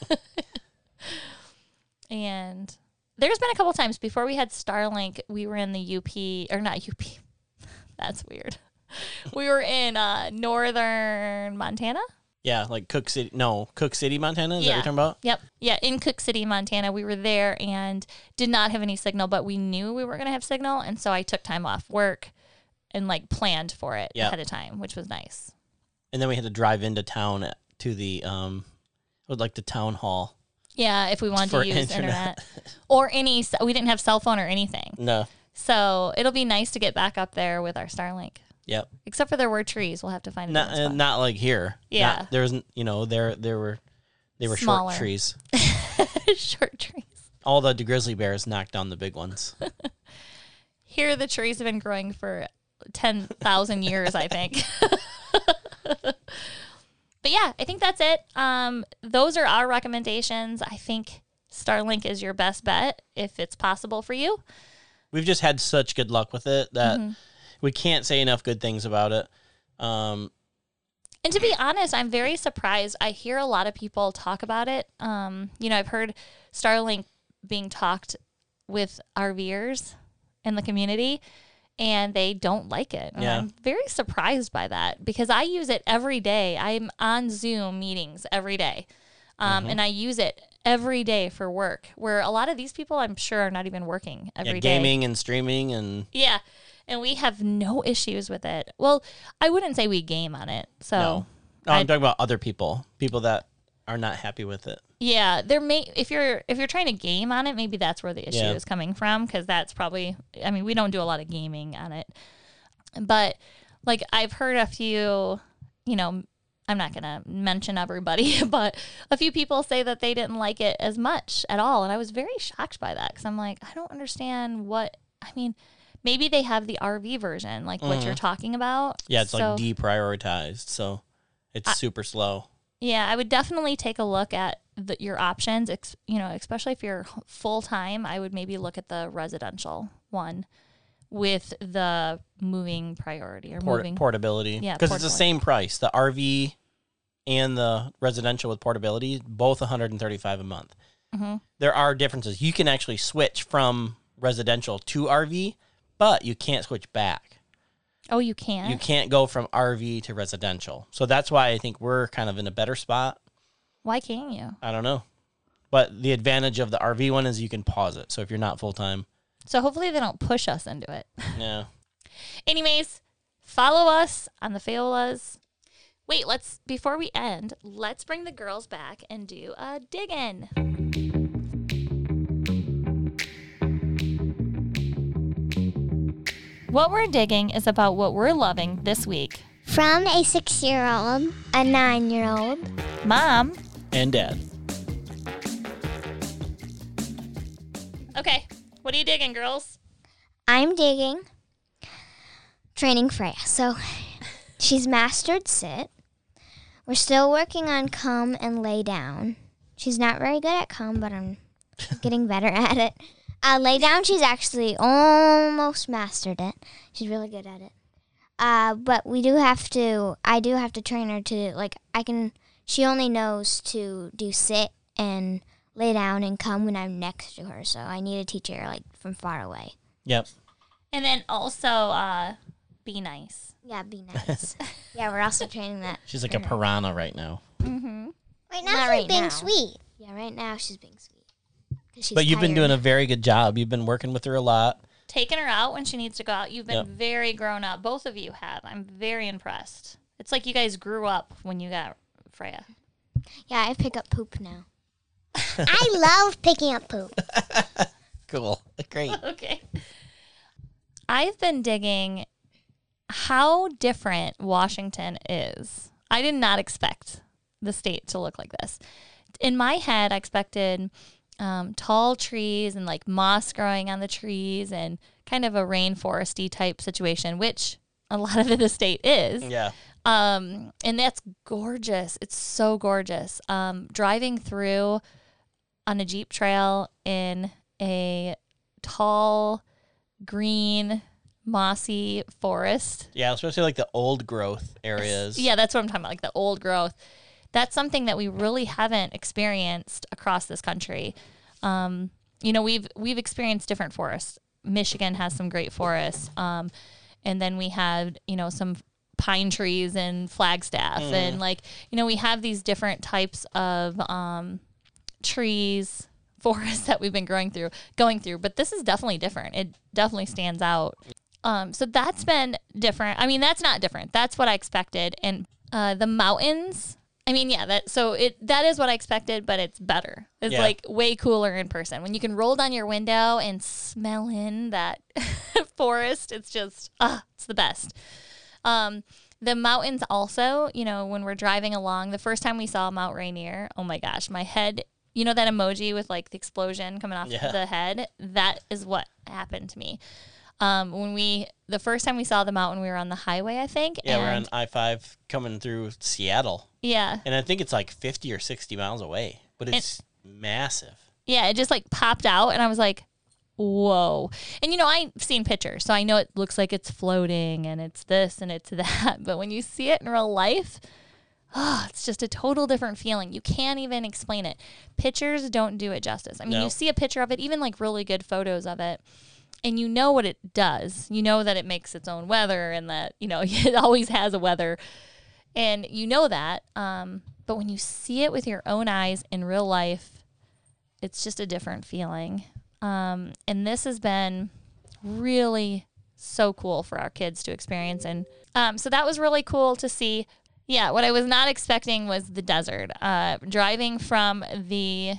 Speaker 1: [LAUGHS] and there's been a couple times before we had Starlink, we were in the UP or not UP. [LAUGHS] That's weird. We were in uh, northern Montana.
Speaker 3: Yeah, like Cooke City. No, Cooke City, Montana. Is that what you're talking about?
Speaker 1: Yep. Yeah, in Cooke City, Montana. We were there and did not have any signal, but we knew we were going to have signal. And so I took time off work and like planned for it
Speaker 3: Yeah.
Speaker 1: ahead of time, which was nice.
Speaker 3: And then we had to drive into town to the um, like the town hall.
Speaker 1: Yeah, if we wanted
Speaker 3: For
Speaker 1: to use
Speaker 3: internet.
Speaker 1: internet, or any, we didn't have cell phone or anything.
Speaker 3: No.
Speaker 1: So it'll be nice to get back up there with our Starlink.
Speaker 3: Yep.
Speaker 1: Except for there were trees. We'll have to find
Speaker 3: Not uh, not like here.
Speaker 1: Yeah.
Speaker 3: Not, there wasn't. You know, there there were they were
Speaker 1: Smaller.
Speaker 3: short trees. [LAUGHS]
Speaker 1: Short trees.
Speaker 3: All the grizzly bears knocked down the big ones. [LAUGHS]
Speaker 1: Here, the trees have been growing for 10,000 years, I think. [LAUGHS] but yeah, I think that's it. Um, those are our recommendations. I think Starlink is your best bet if it's possible for you.
Speaker 3: We've just had such good luck with it that
Speaker 1: Mm-hmm.
Speaker 3: we can't say enough good things about it. Um,
Speaker 1: And to be honest, I'm very surprised. I hear a lot of people talk about it. Um, you know, I've heard Starlink being talked with RVers in the community and they don't like it. And
Speaker 3: Yeah.
Speaker 1: I'm very surprised by that because I use it every day. I'm on Zoom meetings every day. Um,
Speaker 3: Mm-hmm.
Speaker 1: and I use it every day for work where a lot of these people I'm sure are not even working every
Speaker 3: Yeah,
Speaker 1: day.
Speaker 3: gaming and streaming and
Speaker 1: Yeah. And we have no issues with it. Well, I wouldn't say we game on it. So
Speaker 3: no.
Speaker 1: I-
Speaker 3: I'm talking about other people, people that are not happy with it.
Speaker 1: Yeah, there may if you're if you're trying to game on it, maybe that's where the issue
Speaker 3: Yeah.
Speaker 1: is coming from because that's probably I mean we don't do a lot of gaming on it, but like I've heard a few, you know, I'm not gonna mention everybody, [LAUGHS] but a few people say that they didn't like it as much at all, and I was very shocked by that because I'm like I don't understand what I mean. Maybe they have the RV version, like what you're talking about.
Speaker 3: Mm-hmm. Yeah, it's
Speaker 1: So-
Speaker 3: like deprioritized, so it's super slow.
Speaker 1: Yeah, I would definitely take a look at the, your options. Ex, you know, especially if you're full time, I would maybe look at the residential one with the moving priority or
Speaker 3: Port-
Speaker 1: moving.
Speaker 3: portability.
Speaker 1: Yeah,
Speaker 3: because it's the same price. The RV and the residential with portability, both 135 a month.
Speaker 1: Mhm.
Speaker 3: There are differences. You can actually switch from residential to RV, but you can't switch back.
Speaker 1: Oh, you can't.
Speaker 3: You can't go from RV to residential. So that's why I think we're kind of in a better spot.
Speaker 1: Why can't you?
Speaker 3: I don't know. But the advantage of the RV one is you can pause it. So if you're not full time,
Speaker 1: So hopefully they don't push us into it. [LAUGHS]
Speaker 3: yeah.
Speaker 1: Anyways, follow us on the Fayolas. Wait, let's before we end, let's bring the girls back and do a dig in. What we're digging is about what we're loving this week.
Speaker 2: From a six year old, a nine year old,
Speaker 1: Mom.
Speaker 3: And dad.
Speaker 1: Okay, what are you digging, girls?
Speaker 2: I'm digging training Freya. So she's mastered sit. We're still working on come and lay down. She's not very good at come, but I'm getting better [LAUGHS] at it. Uh, lay down, she's actually almost mastered it. She's really good at it. Uh, but we do have to, I do have to train her to, like, I can, she only knows to do sit and lay down and come when I'm next to her. So I need to teach her, like, from far away.
Speaker 3: Yep.
Speaker 1: And then also uh be nice.
Speaker 2: Yeah, be nice. [LAUGHS] yeah, we're also training that.
Speaker 3: She's like a piranha right now. Mm-hmm.
Speaker 2: Right now, Not she's
Speaker 1: right
Speaker 2: being
Speaker 1: now.
Speaker 2: sweet. Yeah, right now she's being sweet. 'Cause she's
Speaker 3: But you've been doing a very good job. You've been working with her a lot.
Speaker 1: Taking her out when she needs to go out. You've been
Speaker 3: Yep.
Speaker 1: very grown up. Both of you have. I'm very impressed. It's like you guys grew up when you got Freya.
Speaker 2: Yeah, I pick up poop now. [LAUGHS] I love picking up poop. [LAUGHS]
Speaker 3: Cool. Great. [LAUGHS]
Speaker 1: okay. I've been digging how different Washington is. I did not expect the state to look like this. In my head, I expected um, tall trees and like moss growing on the trees and kind of a rainforesty type situation, which a lot of [LAUGHS] the state is.
Speaker 3: Yeah.
Speaker 1: Um, and that's gorgeous. It's so gorgeous. Um, driving through on a Jeep trail in a tall, green, mossy forest.
Speaker 3: Yeah, especially like the old growth areas.
Speaker 1: Yeah, that's what I'm talking about, like the old growth. That's something that we really haven't experienced across this country. Um, you know, we've we've experienced different forests. Michigan has some great forests, um, and then we had you know some pine trees and Flagstaff, and like you know we have these different types of um, trees, [LAUGHS] forests that we've been growing through, going through. But this is definitely different. It definitely stands out. Um, so that's been different. I mean, that's not different. That's what I expected. And uh, the mountains. I mean, yeah, that so it that is what I expected, but it's better. It's
Speaker 3: Yeah.
Speaker 1: like way cooler in person. When you can roll down your window and smell in that [LAUGHS] forest, it's just ah, it's the best. Um, the mountains also, you know, when we're driving along, the first time we saw Mount Rainier, oh my gosh, my head, you know that emoji with like the explosion coming off
Speaker 3: Yeah.
Speaker 1: the head? That is what happened to me. Um, when we the first time we saw them out when we were on the highway, I think.
Speaker 3: Yeah, we're on I five coming through Seattle.
Speaker 1: Yeah.
Speaker 3: And I think it's like fifty or sixty miles away. But it's massive.
Speaker 1: Yeah, it just like popped out and I was like, whoa. And you know, I've seen pictures, so I know it looks like it's floating and it's this and it's [LAUGHS] that. But when you see it in real life, oh, [SIGHS] it's just a total different feeling. You can't even explain it. Pictures don't do it justice. I mean,
Speaker 3: No.
Speaker 1: you see a picture of it, even like really good photos of it, and you know what it does. You know that it makes its own weather and that, you know, [LAUGHS] it always has a weather. And you know that. Um, but when you see it with your own eyes in real life, it's just a different feeling. Um, and this has been really so cool for our kids to experience. And um, so that was really cool to see. Yeah, what I was not expecting was the desert. Uh, driving from the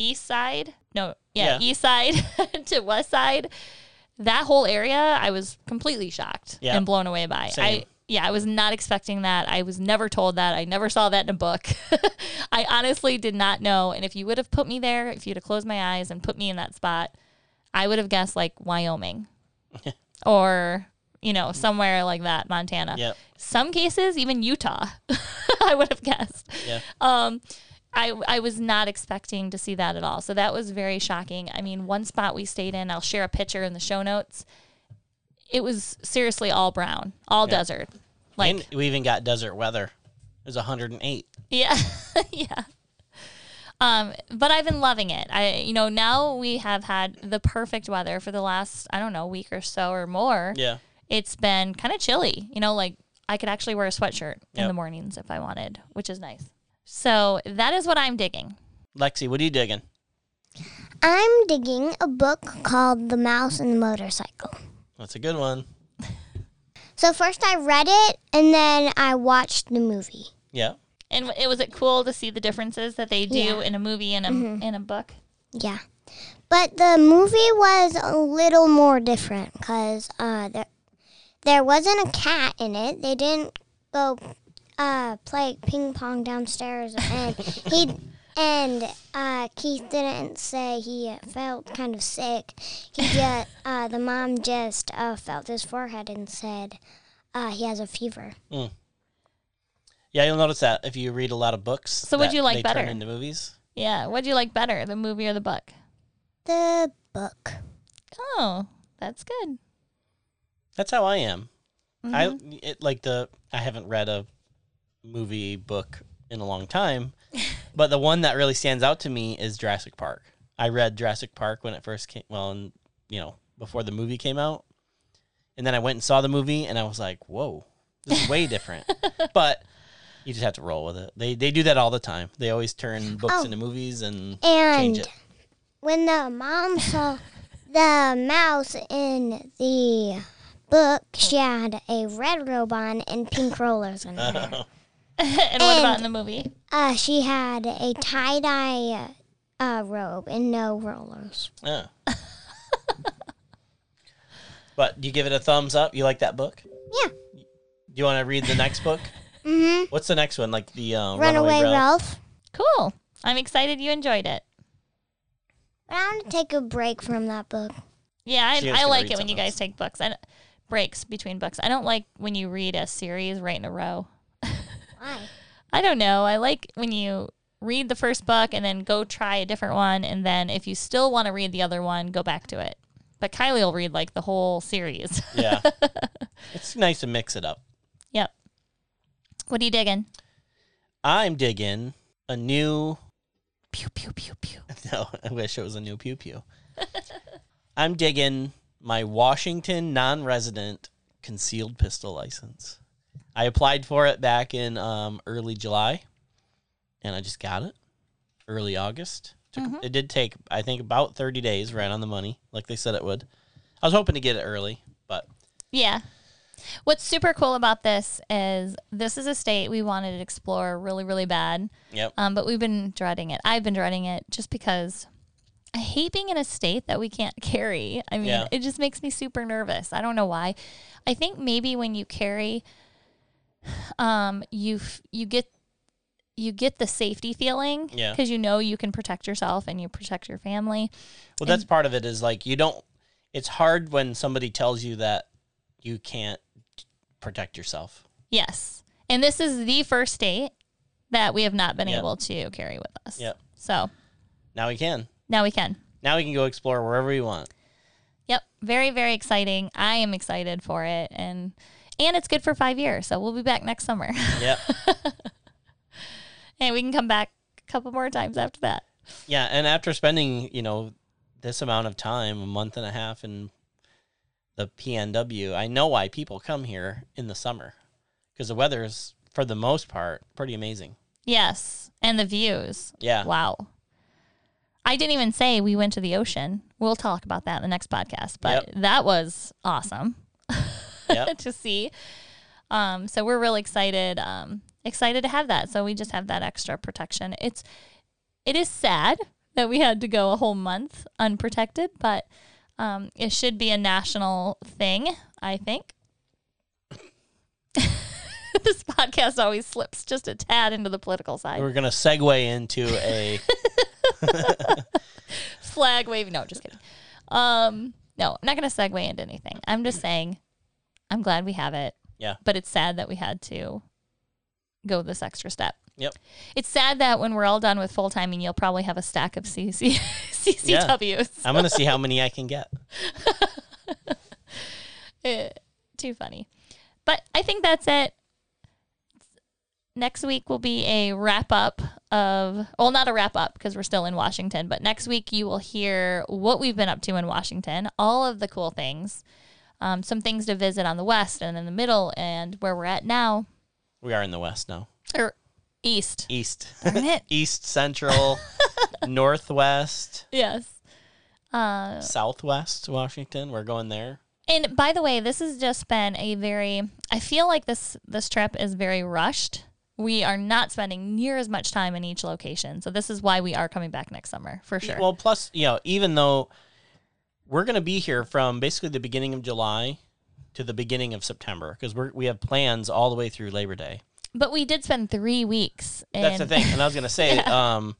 Speaker 1: east side, no, yeah,
Speaker 3: Yeah.
Speaker 1: east side [LAUGHS] to west side, that whole area, I was completely shocked
Speaker 3: Yeah.
Speaker 1: and blown away by.
Speaker 3: Same.
Speaker 1: I yeah, I was not expecting that. I was never told that. I never saw that in a book. [LAUGHS] I honestly did not know. And if you would have put me there, if you'd have closed my eyes and put me in that spot, I would have guessed like Wyoming [LAUGHS] or, you know, somewhere like that, Montana.
Speaker 3: Yep.
Speaker 1: Some cases, even Utah, I would have guessed.
Speaker 3: Yeah.
Speaker 1: Um, I, I was not expecting to see that at all. So that was very shocking. I mean, one spot we stayed in, I'll share a picture in the show notes. It was seriously all brown, all
Speaker 3: Yeah.
Speaker 1: desert. Like,
Speaker 3: and we even got desert weather. It was 108.
Speaker 1: yeah, [LAUGHS] yeah. Um, but I've been loving it. I, you know, now we have had the perfect weather for the last, I don't know, week or so or more.
Speaker 3: Yeah.
Speaker 1: It's been kind of chilly. You know, like I could actually wear a sweatshirt in the mornings if I wanted, which is nice. So that is what I'm digging.
Speaker 3: Lexi, what are you digging?
Speaker 2: I'm digging a book called The Mouse and the Motorcycle.
Speaker 3: That's a good one.
Speaker 2: So first I read it and then I watched the movie.
Speaker 3: Yeah.
Speaker 1: And it was it cool to see the differences that they do
Speaker 2: Yeah.
Speaker 1: in a movie and a in a book.
Speaker 2: Yeah. But the movie was a little more different because uh, there, there wasn't a cat in it. They didn't go uh, play ping pong downstairs, and he and uh, Keith didn't say he felt kind of sick. He just uh, the mom just uh, felt his forehead and said uh, he has a fever.
Speaker 3: Yeah, you'll notice that if you read a lot of books.
Speaker 1: So what'd you like
Speaker 3: they
Speaker 1: better?
Speaker 3: Turn into movies.
Speaker 1: Yeah. What'd you like better, the movie or the book?
Speaker 2: The book.
Speaker 1: Oh, that's good.
Speaker 3: That's how I am. I
Speaker 1: Mm-hmm.
Speaker 3: it, like the. I haven't read a movie book in a long time, [LAUGHS] but the one that really stands out to me is Jurassic Park. I read Jurassic Park when it first came. Well, and, you know, before the movie came out, and then I went and saw the movie, and I was like, "Whoa, this is way different." [LAUGHS] but you just have to roll with it. They they do that all the time. They always turn books
Speaker 2: Oh.
Speaker 3: into movies and
Speaker 2: And
Speaker 3: change it.
Speaker 2: when the mom saw the mouse in the book, she had a red robe on and pink rollers in her. [LAUGHS] hair. [LAUGHS]
Speaker 1: and what about in the movie?
Speaker 2: Uh, she had a tie dye uh, robe and no rollers.
Speaker 3: Yeah. but do you give it a thumbs up? You like that book?
Speaker 2: Yeah.
Speaker 3: Do you want to read the next book? [LAUGHS]
Speaker 2: Mm-hmm.
Speaker 3: What's the next one? Like the uh,
Speaker 2: Runaway,
Speaker 3: Ralph?
Speaker 2: Ralph.
Speaker 1: Cool. I'm excited you enjoyed it.
Speaker 2: But I want to take a break from that book.
Speaker 1: Yeah, I, I like it when you
Speaker 3: something
Speaker 1: guys take books. I don't- breaks between books. I don't like when you read a series right in a row.
Speaker 2: Why?
Speaker 1: I don't know. I like when you read the first book and then go try a different one, and then if you still want to read the other one, go back to it. But Kylie will read like the whole series. [LAUGHS]
Speaker 3: Yeah. it's nice to mix it up.
Speaker 1: yep. What are you digging?
Speaker 3: I'm digging a new.
Speaker 1: Pew pew pew pew. [LAUGHS]
Speaker 3: No, I wish it was a new pew pew. I'm digging my Washington non resident concealed pistol license. I applied for it back in um, early July, and I just got it early August. Took, It did take, I think, about 30 days, right on the money, like they said it would. I was hoping to get it early, but
Speaker 1: Yeah. What's super cool about this is this is a state we wanted to explore really, really bad.
Speaker 3: yep.
Speaker 1: Um, but we've been dreading it. I've been dreading it just because I hate being in a state that we can't [LAUGHS] carry. I mean,
Speaker 3: Yeah.
Speaker 1: it just makes me super nervous. I don't know why. I think maybe when you carry, um, you f- you get you get the safety feeling
Speaker 3: Yeah.
Speaker 1: because you know you can protect yourself and you protect your family.
Speaker 3: Well, that's part of it is like you don't, it's hard when somebody tells you that you can't protect yourself.
Speaker 1: Yes, and this is the first state that we have not been
Speaker 3: Yep.
Speaker 1: able to carry with us.
Speaker 3: Yep.
Speaker 1: So
Speaker 3: Now we can.
Speaker 1: now we can.
Speaker 3: Now we can go explore wherever we want.
Speaker 1: Yep, very very exciting. I am excited for it, and and it's good for five years, so we'll be back next summer.
Speaker 3: Yep. [LAUGHS]
Speaker 1: saying we can come back a couple more times after that.
Speaker 3: Yeah, and after spending, you know, this amount of time, a month and a half in the PNW, I know why people come here in the summer because the weather is, for the most part, pretty amazing.
Speaker 1: Yes, and the views.
Speaker 3: Yeah.
Speaker 1: Wow. I didn't even say we went to the ocean. We'll talk about that in the next podcast, but
Speaker 3: Yep.
Speaker 1: that was awesome [LAUGHS]
Speaker 3: Yep. [LAUGHS]
Speaker 1: to see. Um, so we're really excited, um, excited to have that. So we just have that extra protection. It's, it is sad that we had to go a whole month unprotected, but um, it should be a national thing. I think. [LAUGHS] this podcast always slips just a tad into the political side.
Speaker 3: We're going to segue into a. [LAUGHS]
Speaker 1: flag waving. No, just kidding. Um, no, I'm not going to segue into anything. I'm just saying, I'm glad we have it.
Speaker 3: Yeah.
Speaker 1: But it's sad that we had to go this extra step.
Speaker 3: Yep.
Speaker 1: It's sad that when we're all done with full timing, you'll probably have a stack of CC, CCWs. [LAUGHS]
Speaker 3: I'm going to see how many I can get. [LAUGHS]
Speaker 1: Eh, too funny. But I think that's it. Next week will be a wrap up of, well, not a wrap up because we're still in Washington, but next week you will hear what we've been up to in Washington, all of the cool things, um, some things to visit on the west and in the middle, and where we're at now,
Speaker 3: We are in the West now.
Speaker 1: or east.
Speaker 3: East. [LAUGHS] East, Central, [LAUGHS] Northwest,
Speaker 1: yes. Uh,
Speaker 3: Southwest Washington. We're going there.
Speaker 1: And by the way, this has just been a very I feel like this this trip is very rushed. We are not spending near as much time in each location. So this is why we are coming back next summer, for sure.
Speaker 3: Well, plus, you know, even though we're going to be here from basically the beginning of July to the beginning of September because we we have plans all the way through Labor Day.
Speaker 1: but we did spend 3 weeks in
Speaker 3: That's the thing. And I was going to say, [LAUGHS] um,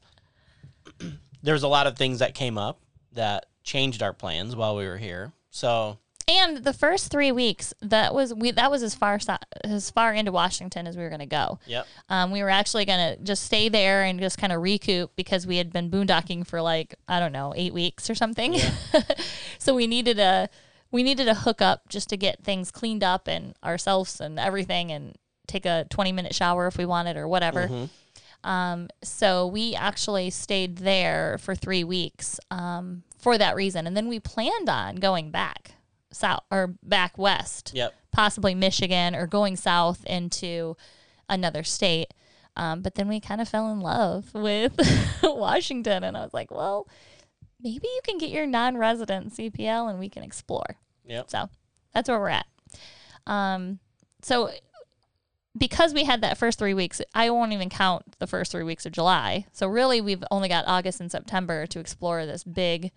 Speaker 3: [CLEARS THROAT] there's a lot of things that came up that changed our plans while we were here. So,
Speaker 1: And the first 3 weeks, that was we that was as far so- as far into Washington as we were going to go.
Speaker 3: yep.
Speaker 1: Um, we were actually going to just stay there and just kind of recoup because we had been boondocking for like I don't know eight weeks or something. [LAUGHS] so we needed a we needed a hookup just to get things cleaned up and ourselves and everything and take a twenty minute shower if we wanted or whatever. Um, so we actually stayed there for three weeks um, for that reason, and then we planned on going back south or back west
Speaker 3: Yep.
Speaker 1: possibly Michigan or going south into another state. Um, but then we kind of fell in love with [LAUGHS] Washington, and I was like, well, maybe you can get your non-resident CPL and we can explore.
Speaker 3: Yep.
Speaker 1: So that's where we're at. Um, so because we had that first three weeks, I won't even count the first three weeks of July. So really, we've only got August and September to explore this big,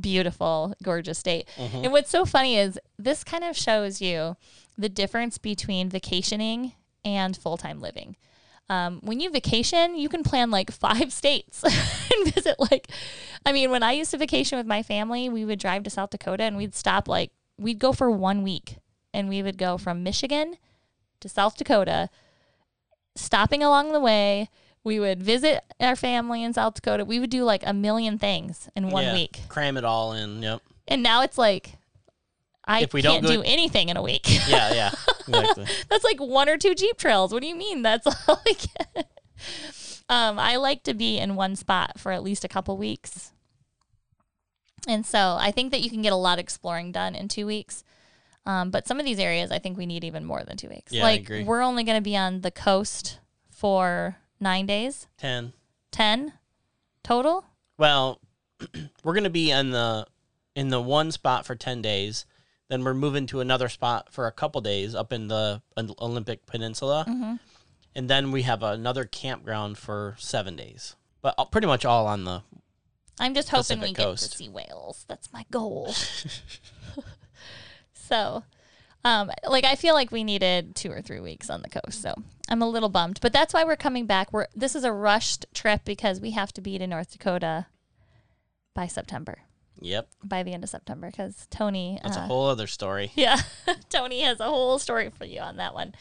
Speaker 1: beautiful, gorgeous state. And what's so funny is this kind of shows you the difference between vacationing and full time living. Um, when you vacation, you can plan like [LAUGHS] five states [LAUGHS] and visit. Like, I mean, when I used to vacation with my family, we would drive to South Dakota and we'd stop like we'd go for one week, and we would go from Michigan to South Dakota, stopping along the way. We would visit our family in South Dakota. We would do like a million things in one
Speaker 3: Yeah.
Speaker 1: week.
Speaker 3: Cram it all in. Yep.
Speaker 1: And now it's like I
Speaker 3: If we don't
Speaker 1: can't
Speaker 3: go-
Speaker 1: do anything in a week.
Speaker 3: Yeah. Yeah. [LAUGHS] Exactly.
Speaker 1: That's like one or two Jeep trails. What do you mean? That's [LAUGHS] all I get. Um, I like to be in one spot for at least a couple weeks. And so I think that you can get a lot of exploring done in two weeks. Um, but some of these areas, I think we need even more than two weeks.
Speaker 3: Yeah, I
Speaker 1: like
Speaker 3: agree.
Speaker 1: we're only going to be on the coast for nine days,
Speaker 3: 10.
Speaker 1: 10 total.
Speaker 3: Well, [CLEARS THROAT] we're going to be in the in the one spot for 10 days. Then we're moving to another spot for a couple days up in the Olympic Peninsula.
Speaker 1: Mm-hmm.
Speaker 3: And then we have another campground for 7 days. But pretty much all on the
Speaker 1: I'm just hoping we
Speaker 3: Pacific
Speaker 1: get to see whales. That's my goal. [LAUGHS] [LAUGHS] so, um, like I feel like we needed two or three weeks on the coast, so I'm a little bummed. But that's why we're coming back. We're this is a rushed trip because we have to be to North Dakota by September,
Speaker 3: Yep.
Speaker 1: by the end of September, because Tony.
Speaker 3: That's
Speaker 1: uh,
Speaker 3: a whole other story. [LAUGHS]
Speaker 1: yeah, Tony has a whole story for you on that one.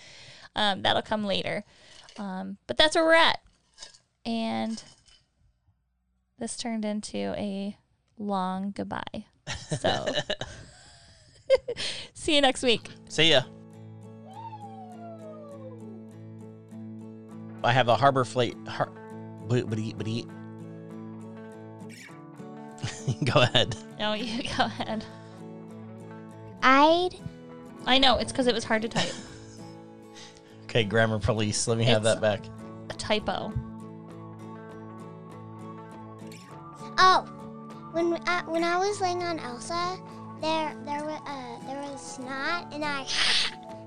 Speaker 1: Um, that'll come later. Um, but that's where we're at. And this turned into a long goodbye. So [LAUGHS] [LAUGHS] see you next week.
Speaker 3: See ya. I have a Harbor Freight. Har- but, but eat, but eat. [LAUGHS] Go ahead.
Speaker 1: No, you [LAUGHS] go ahead.
Speaker 2: I'd
Speaker 1: I know it's because it was hard to type. [LAUGHS]
Speaker 3: Okay, grammar police. Let me have
Speaker 1: It's-
Speaker 3: that back.
Speaker 1: A typo.
Speaker 2: Oh, when uh, when I was laying on Elsa, there there was uh, there was snot, and I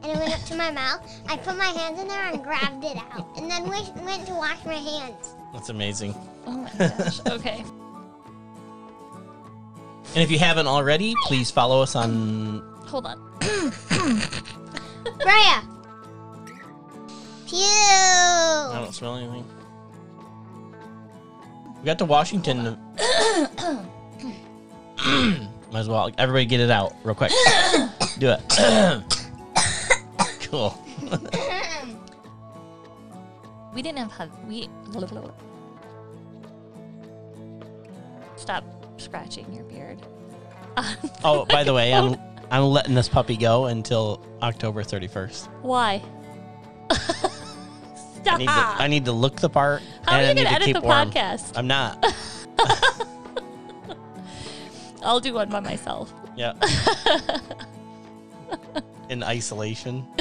Speaker 2: and it went up to my mouth. I put my hands in there and grabbed it out, and then went, went to wash my hands.
Speaker 3: That's amazing.
Speaker 1: Oh my gosh. [LAUGHS] Okay.
Speaker 3: And if you haven't already, please follow us on.
Speaker 1: Hold on.
Speaker 2: Raya. Pew.
Speaker 3: I don't smell anything. We got to Washington. [COUGHS] [COUGHS] Might as well. Everybody get it out real quick. Do it. [COUGHS] cool. [LAUGHS]
Speaker 1: We didn't have hug. We. Stop scratching your beard. [LAUGHS]
Speaker 3: Oh, by the way, I'm [LAUGHS] I'm letting this puppy go until October 31st.
Speaker 1: Why?
Speaker 3: I need to, I need to look the part
Speaker 1: How are you gonna edit the
Speaker 3: warm.
Speaker 1: podcast?
Speaker 3: I'm not.
Speaker 1: I'll do one by myself.
Speaker 3: Yeah. In isolation. [LAUGHS]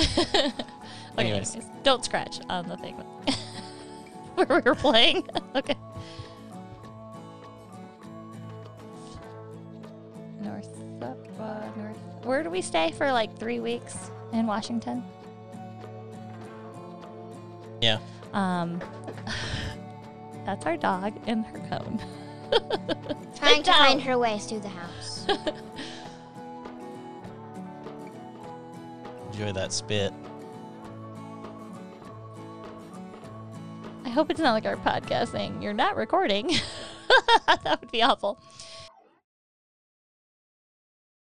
Speaker 1: Okay,
Speaker 3: Anyways.
Speaker 1: anyways, don't scratch on the thing [LAUGHS] where we were playing. [LAUGHS] okay. North, uh, north. Where do we stay for like three weeks in Washington?
Speaker 3: Yeah.
Speaker 1: Um, that's our dog in her cone.
Speaker 2: Trying to find her way through the house.
Speaker 3: Enjoy that spit.
Speaker 1: I hope it's not like our podcast saying you're not recording. [LAUGHS] that would be awful.